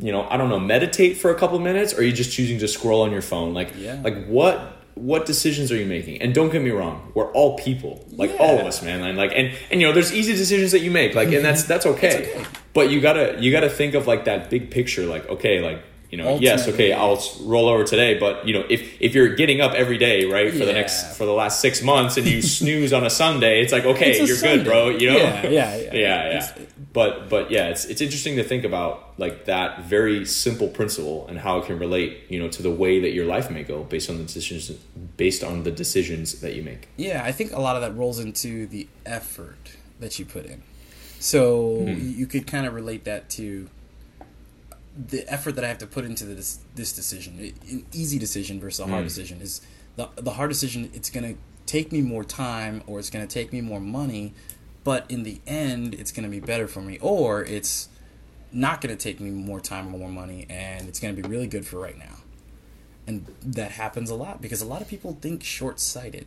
Speaker 1: you know, I don't know, meditate for a couple minutes? Or are you just choosing to scroll on your phone? Like,
Speaker 2: Yeah.
Speaker 1: like what, what decisions are you making? And don't get me wrong, we're all people, like all of us, man. And like, and, and you know, there's easy decisions that you make, like, and that's, that's okay.
Speaker 2: okay.
Speaker 1: But you gotta, you gotta think of like that big picture, like, okay, like, you know, yes, okay, I'll roll over today, but you know, if if you're getting up every day, right, for the next for the last six months, and you snooze on a Sunday, it's like okay,
Speaker 2: It's
Speaker 1: you're
Speaker 2: Sunday.
Speaker 1: good, bro. You know,
Speaker 2: Yeah, yeah, yeah.
Speaker 1: yeah, yeah. But but yeah, it's it's interesting to think about like that very simple principle and how it can relate, you know, to the way that your life may go based on the decisions based on the decisions that you make.
Speaker 2: Yeah, I think a lot of that rolls into the effort that you put in. So hmm. you could kind of relate that to the effort that I have to put into this this decision. An easy decision versus a hard
Speaker 1: Mm.
Speaker 2: decision is the the hard decision. It's going to take me more time, or it's going to take me more money, but in the end, it's going to be better for me, or it's not going to take me more time or more money, and it's going to be really good for right now. And that happens a lot because a lot of people think short sighted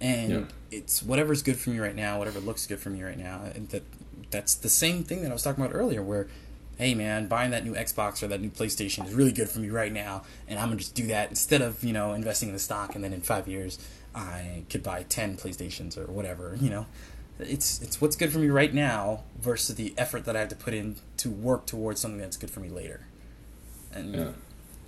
Speaker 2: and
Speaker 1: Yeah.
Speaker 2: it's whatever's good for me right now, whatever looks good for me right now. And that that's the same thing that I was talking about earlier, where, hey man, buying that new Xbox or that new PlayStation is really good for me right now, and I'm gonna just do that instead of you know investing in the stock, and then in five years I could buy ten PlayStations or whatever. You know, it's it's what's good for me right now versus the effort that I have to put in to work towards something that's good for me later. And
Speaker 1: Yeah.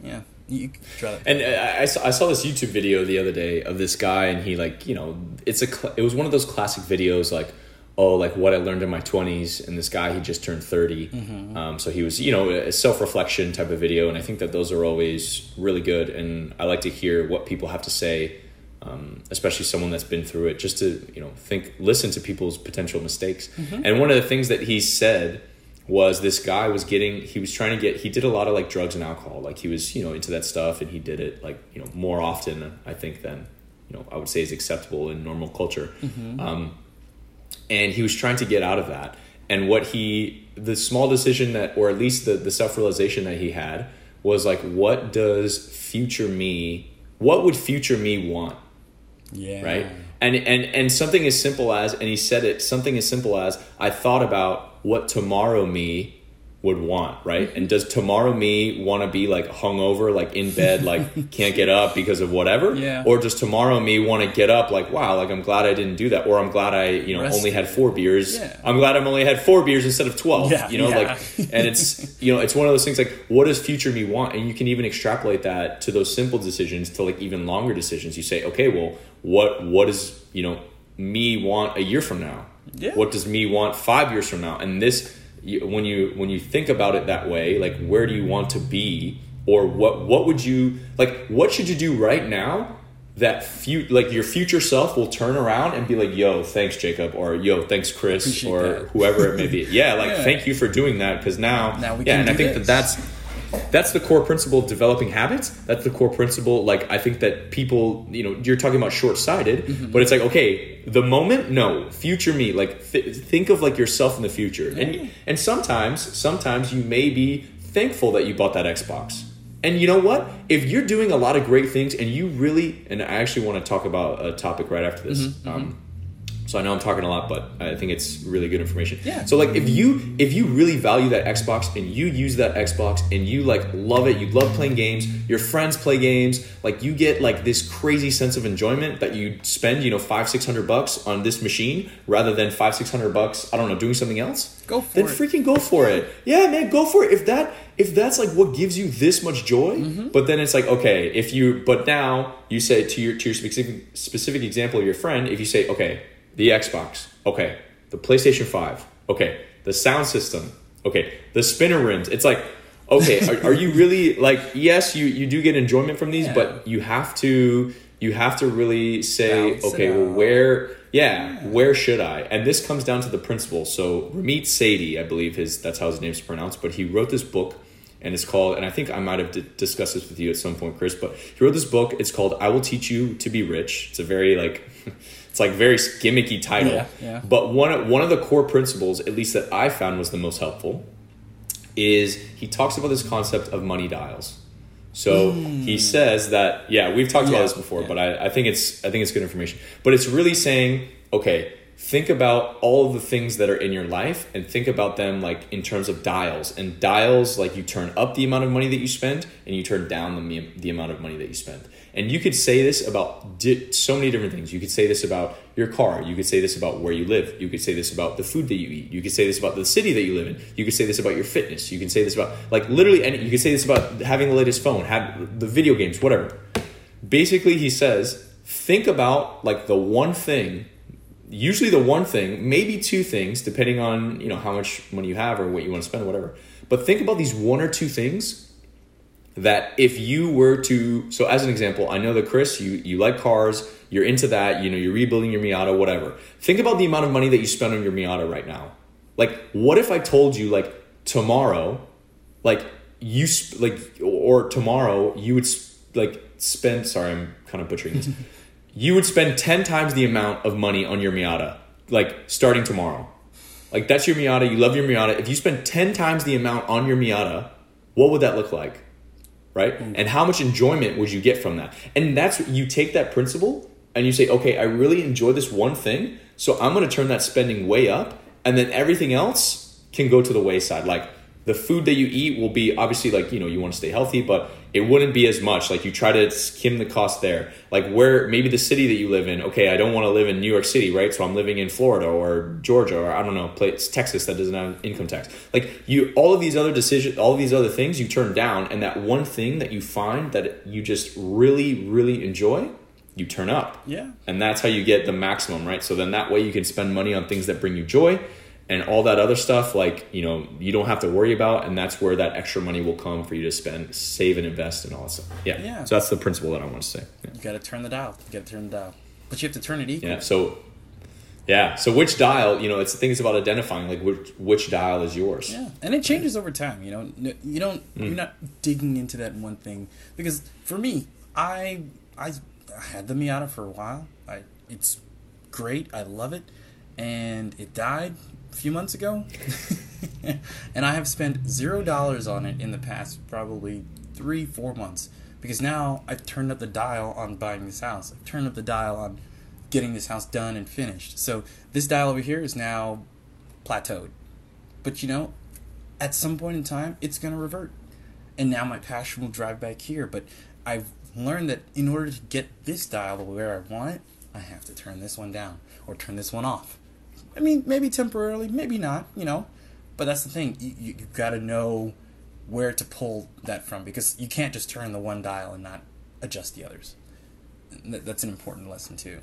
Speaker 2: yeah, you try that.
Speaker 1: And I, I saw, I saw this YouTube video the other day of this guy, and he like you know it's a cl- it was one of those classic videos like oh like what I learned in my twenties, and this guy he just turned 30 um, so he was you know a self reflection type of video, and I think that those are always really good, and I like to hear what people have to say. Um, especially someone that's been through it, just to you know think, listen to people's potential mistakes. And one of the things that he said was this guy was getting he was trying to get he did a lot of like drugs and alcohol. Like he was you know into that stuff and he did it like you know more often i think than you know i would say is acceptable in normal culture. Um, and he was trying to get out of that. And what he the small decision that or at least the, the self-realization that he had was like what does future me what would future me want?
Speaker 2: Yeah,
Speaker 1: right? And and and something as simple as and he said it something as simple as i thought about what tomorrow me would want, right? And does tomorrow me want to be like hungover, like in bed, like can't get up because of whatever?
Speaker 2: Yeah.
Speaker 1: Or does tomorrow me want to get up, like wow, like I'm glad I didn't do that, or I'm glad I, you know,
Speaker 2: Rested.
Speaker 1: only had four beers.
Speaker 2: Yeah.
Speaker 1: I'm glad I'm only had four beers instead of twelve.
Speaker 2: Yeah,
Speaker 1: you know,
Speaker 2: yeah.
Speaker 1: like, and it's you know, it's one of those things like, what does future me want? And you can even extrapolate that to those simple decisions to like even longer decisions. You say, okay, well, what what does you know me want a year from now?
Speaker 2: Yeah.
Speaker 1: What does me want five years from now? And this, you, when you when you think about it that way, like where do you want to be, or what what would you like? What should you do right now that few like your future self will turn around and be like, "Yo, thanks, Jakob," or "Yo, thanks, Chris,"
Speaker 2: Appreciate
Speaker 1: or
Speaker 2: that.
Speaker 1: whoever it may be. Yeah, like
Speaker 2: Yeah.
Speaker 1: thank you for doing that because now,
Speaker 2: Now we
Speaker 1: yeah,
Speaker 2: can
Speaker 1: and I think
Speaker 2: this.
Speaker 1: that that's that's the core principle of developing habits. That's the core principle like i think that people you know you're talking about short-sighted
Speaker 2: Mm-hmm.
Speaker 1: but it's like okay the moment no future me like th- think of like yourself in the future. And and sometimes sometimes you may be thankful that you bought that xbox. And you know what? If you're doing a lot of great things and you really and i actually want to talk about a topic right after this
Speaker 2: Mm-hmm,
Speaker 1: um, so I know I'm talking a lot, but I think it's really good information.
Speaker 2: Yeah.
Speaker 1: So like if you if you really value that Xbox and you use that Xbox and you like love it, you love playing games, your friends play games, like you get like this crazy sense of enjoyment that you spend, you know, five, six hundred bucks on this machine rather than five, six hundred bucks, I don't know, doing something else.
Speaker 2: Go for
Speaker 1: then
Speaker 2: it.
Speaker 1: freaking go for it. Yeah, man, go for it. If that if that's like what gives you this much joy,
Speaker 2: Mm-hmm.
Speaker 1: but then it's like okay, if you but now you say to your to your specific specific example of your friend, if you say okay, the Xbox, okay, the PlayStation Five, okay, the sound system, okay, the spinner rims, it's like. Okay, are, are you really like? Yes, you you do get enjoyment from these,
Speaker 2: Yeah.
Speaker 1: but you have to you have to really say,
Speaker 2: it
Speaker 1: okay, well, where yeah, where should I? And this comes down to the principle. So Ramit Sethi, I believe his that's how his name's pronounced, but he wrote this book, and it's called. And I think I might have d- discussed this with you at some point, Chris. But he wrote this book. It's called "I Will Teach You to Be Rich." It's a very like, like very gimmicky title.
Speaker 2: Yeah, yeah.
Speaker 1: But one of- one of the core principles, at least that I found, was the most helpful. Is he talks about this concept of money dials. So hmm. he says that yeah, we've talked about this before,
Speaker 2: yeah.
Speaker 1: but I, I think it's I think it's good information. But it's really saying, okay, think about all of the things that are in your life and think about them like in terms of dials. And dials like you turn up the amount of money that you spend and you turn down the the amount of money that you spend. And you could say this about di- so many different things. You could say this about your car. You could say this about where you live. You could say this about the food that you eat. You could say this about the city that you live in. You could say this about your fitness. You can say this about like literally any. You could say this about having the latest phone, have the video games, whatever. Basically, he says think about like the one thing. Usually, the one thing, maybe two things, depending on you know how much money you have or what you want to spend, or whatever. But think about these one or two things that if you were to so as an example i know that chris you you like cars you're into that you know you're rebuilding your miata whatever. Think about the amount of money that you spend on your miata right now. Like what if i told you like tomorrow like you sp- like or tomorrow you would sp- like spend sorry i'm kind of butchering this you would spend 10 times the amount of money on your miata like starting tomorrow like that's your miata you love your miata if you spend 10 times the amount on your miata what would that look like right? Mm. And how much enjoyment would you get from that? And that's you take that principle and you say, okay, I really enjoy this one thing, so I'm going to turn that spending way up, and then everything else can go to the wayside. Like the food that you eat will be obviously like you know you want to stay healthy, but it wouldn't be as much. Like you try to skim the cost there. Like where maybe the city that you live in. Okay, I don't want to live in New York City, right? So I'm living in Florida or Georgia or I don't know, place Texas that doesn't have income tax. Like you, all of these other decisions, all of these other things you turn down, and that one thing that you find that you just really, really enjoy, you turn up.
Speaker 2: Yeah.
Speaker 1: And that's how you get the maximum, right? So then that way you can spend money on things that bring you joy and all that other stuff like, you know, you don't have to worry about and that's where that extra money will come for you to spend, save and invest and all that stuff. Yeah.
Speaker 2: Yeah.
Speaker 1: So that's the principle that I want to say. Yeah.
Speaker 2: You got to turn the dial. You got to turn the dial, but you have to turn it equal.
Speaker 1: Yeah. So yeah. So which dial, you know, it's the thing is about identifying like which which dial is yours.
Speaker 2: Yeah, and it changes over time. You know, you don't
Speaker 1: Mm.
Speaker 2: you're not digging into that one thing because for me, I I, I had the Miata for a while. I it's great. I love it, and it died a few months ago, and I have spent zero dollars on it in the past probably three four months because now I've turned up the dial on buying this house. I've turned up the dial on getting this house done and finished. So this dial over here is now plateaued. But you know, at some point in time, it's going to revert. And now my passion will drive back here. But I've learned that in order to get this dial the where I want it, I have to turn this one down or turn this one off. I mean, maybe temporarily, maybe not, you know. But that's the thing. You, you, you got to know where to pull that from because you can't just turn the one dial and not adjust the others. That, that's an important lesson, too.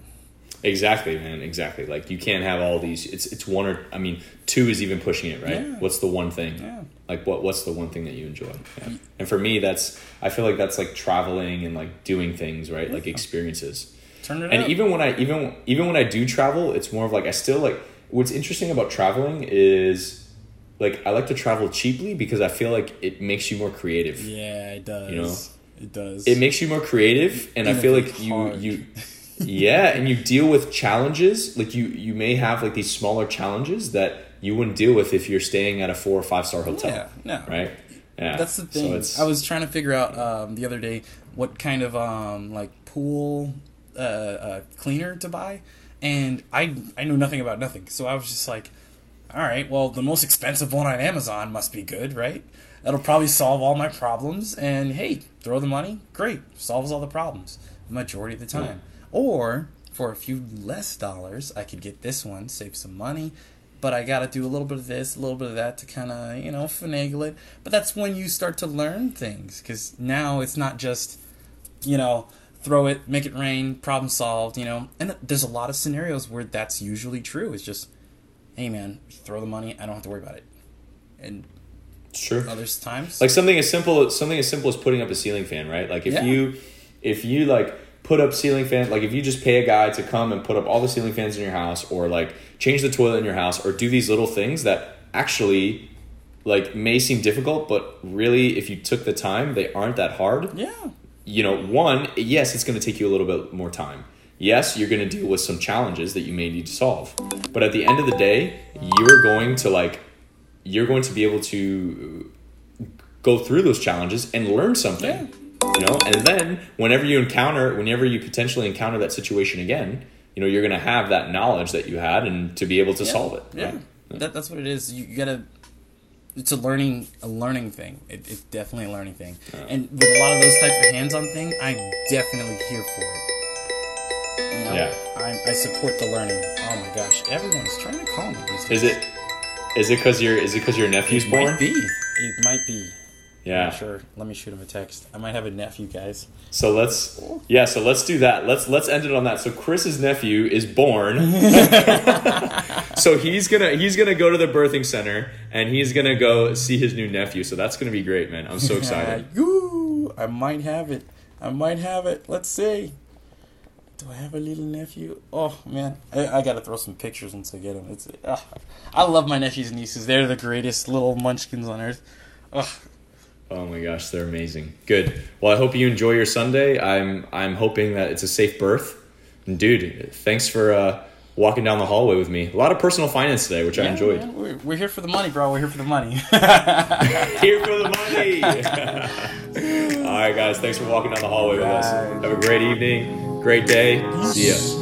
Speaker 1: Exactly, man. Exactly. Like you can't have all these. It's it's one or I mean two is even pushing it, right?
Speaker 2: Yeah.
Speaker 1: What's the one thing?
Speaker 2: Yeah.
Speaker 1: Like what what's the one thing that you enjoy? Yeah. And for me, that's I feel like that's like traveling and like doing things, right? Like experiences.
Speaker 2: Turn it
Speaker 1: And
Speaker 2: up.
Speaker 1: even when I even even when I do travel, it's more of like I still like what's interesting about traveling is like I like to travel cheaply because I feel like it makes you more creative.
Speaker 2: Yeah, it does.
Speaker 1: You know?
Speaker 2: it does.
Speaker 1: It makes you more creative and I feel like you
Speaker 2: hard.
Speaker 1: you yeah, and you deal with challenges like you you may have like these smaller challenges that you wouldn't deal with if you're staying at a four or five star hotel.
Speaker 2: Yeah, no.
Speaker 1: Right? Yeah.
Speaker 2: That's the thing.
Speaker 1: it's-
Speaker 2: I was trying to figure out um, the other day what kind of um, like pool uh, uh, cleaner to buy, and I I knew nothing about nothing. So I was just like, all right, well the most expensive one on Amazon must be good, right? That'll probably solve all my problems. And hey, throw the money, great, solves all the problems the majority of the time. Or for a few less dollars, I could get this one, save some money. But I got to do a little bit of this, a little bit of that to kind of, you know, finagle it. But that's when you start to learn things because now it's not just, you know, throw it, make it rain, problem solved, you know. And there's a lot of scenarios where that's usually true. It's just, hey man, throw the money, I don't have to worry about it. And
Speaker 1: it's true.
Speaker 2: others times,
Speaker 1: like something as simple something as simple as putting up a ceiling fan right like if
Speaker 2: Yeah.
Speaker 1: you if you like put up ceiling fan like if you just pay a guy to come and put up all the ceiling fans in your house or like change the toilet in your house or do these little things that actually like may seem difficult but really if you took the time they aren't that hard
Speaker 2: yeah,
Speaker 1: you know, one, yes, it's going to take you a little bit more time. Yes, you're going to deal with some challenges that you may need to solve. But at the end of the day, you're going to like, you're going to be able to go through those challenges and learn something. You know, and then whenever you encounter, whenever you potentially encounter that situation again, you know, you're going to have that knowledge that you had and to be able to
Speaker 2: yeah.
Speaker 1: solve it.
Speaker 2: Yeah,
Speaker 1: right?
Speaker 2: That, that's what it is. You, you gotta. It's a learning, a learning thing. It, it's definitely a learning thing. And with a lot of those types of hands-on thing, I'm definitely here for it. You know,
Speaker 1: Yeah.
Speaker 2: I, I support the learning. Oh my gosh, everyone is trying to call me these days.
Speaker 1: Is it? Is it because your is it because your nephew's
Speaker 2: It
Speaker 1: born?
Speaker 2: might be. It might be.
Speaker 1: Yeah.
Speaker 2: Sure. Let me shoot him a text. I might have a nephew, guys.
Speaker 1: So let's yeah, so let's do that. Let's let's end it on that. So Chris's nephew is born. so he's gonna he's gonna go to the birthing center and he's gonna go see his new nephew. So that's gonna be great, man. I'm so excited.
Speaker 2: Yoo! I might have it. I might have it. Let's see. Do I have a little nephew? Oh man, I, I gotta throw some pictures once I get him. It's ah. I love my nephews and nieces. They're the greatest little munchkins on earth. Ugh.
Speaker 1: Oh my gosh, they're amazing. Good. Well, I hope you enjoy your Sunday. I'm I'm hoping that it's a safe birth. And dude, thanks for uh, walking down the hallway with me. A lot of personal finance today, which I enjoyed.
Speaker 2: we're here for the money, bro. We're here for the money.
Speaker 1: Here for the money. All right, guys. Thanks for walking down the hallway with us. Have a great evening, great day. See ya.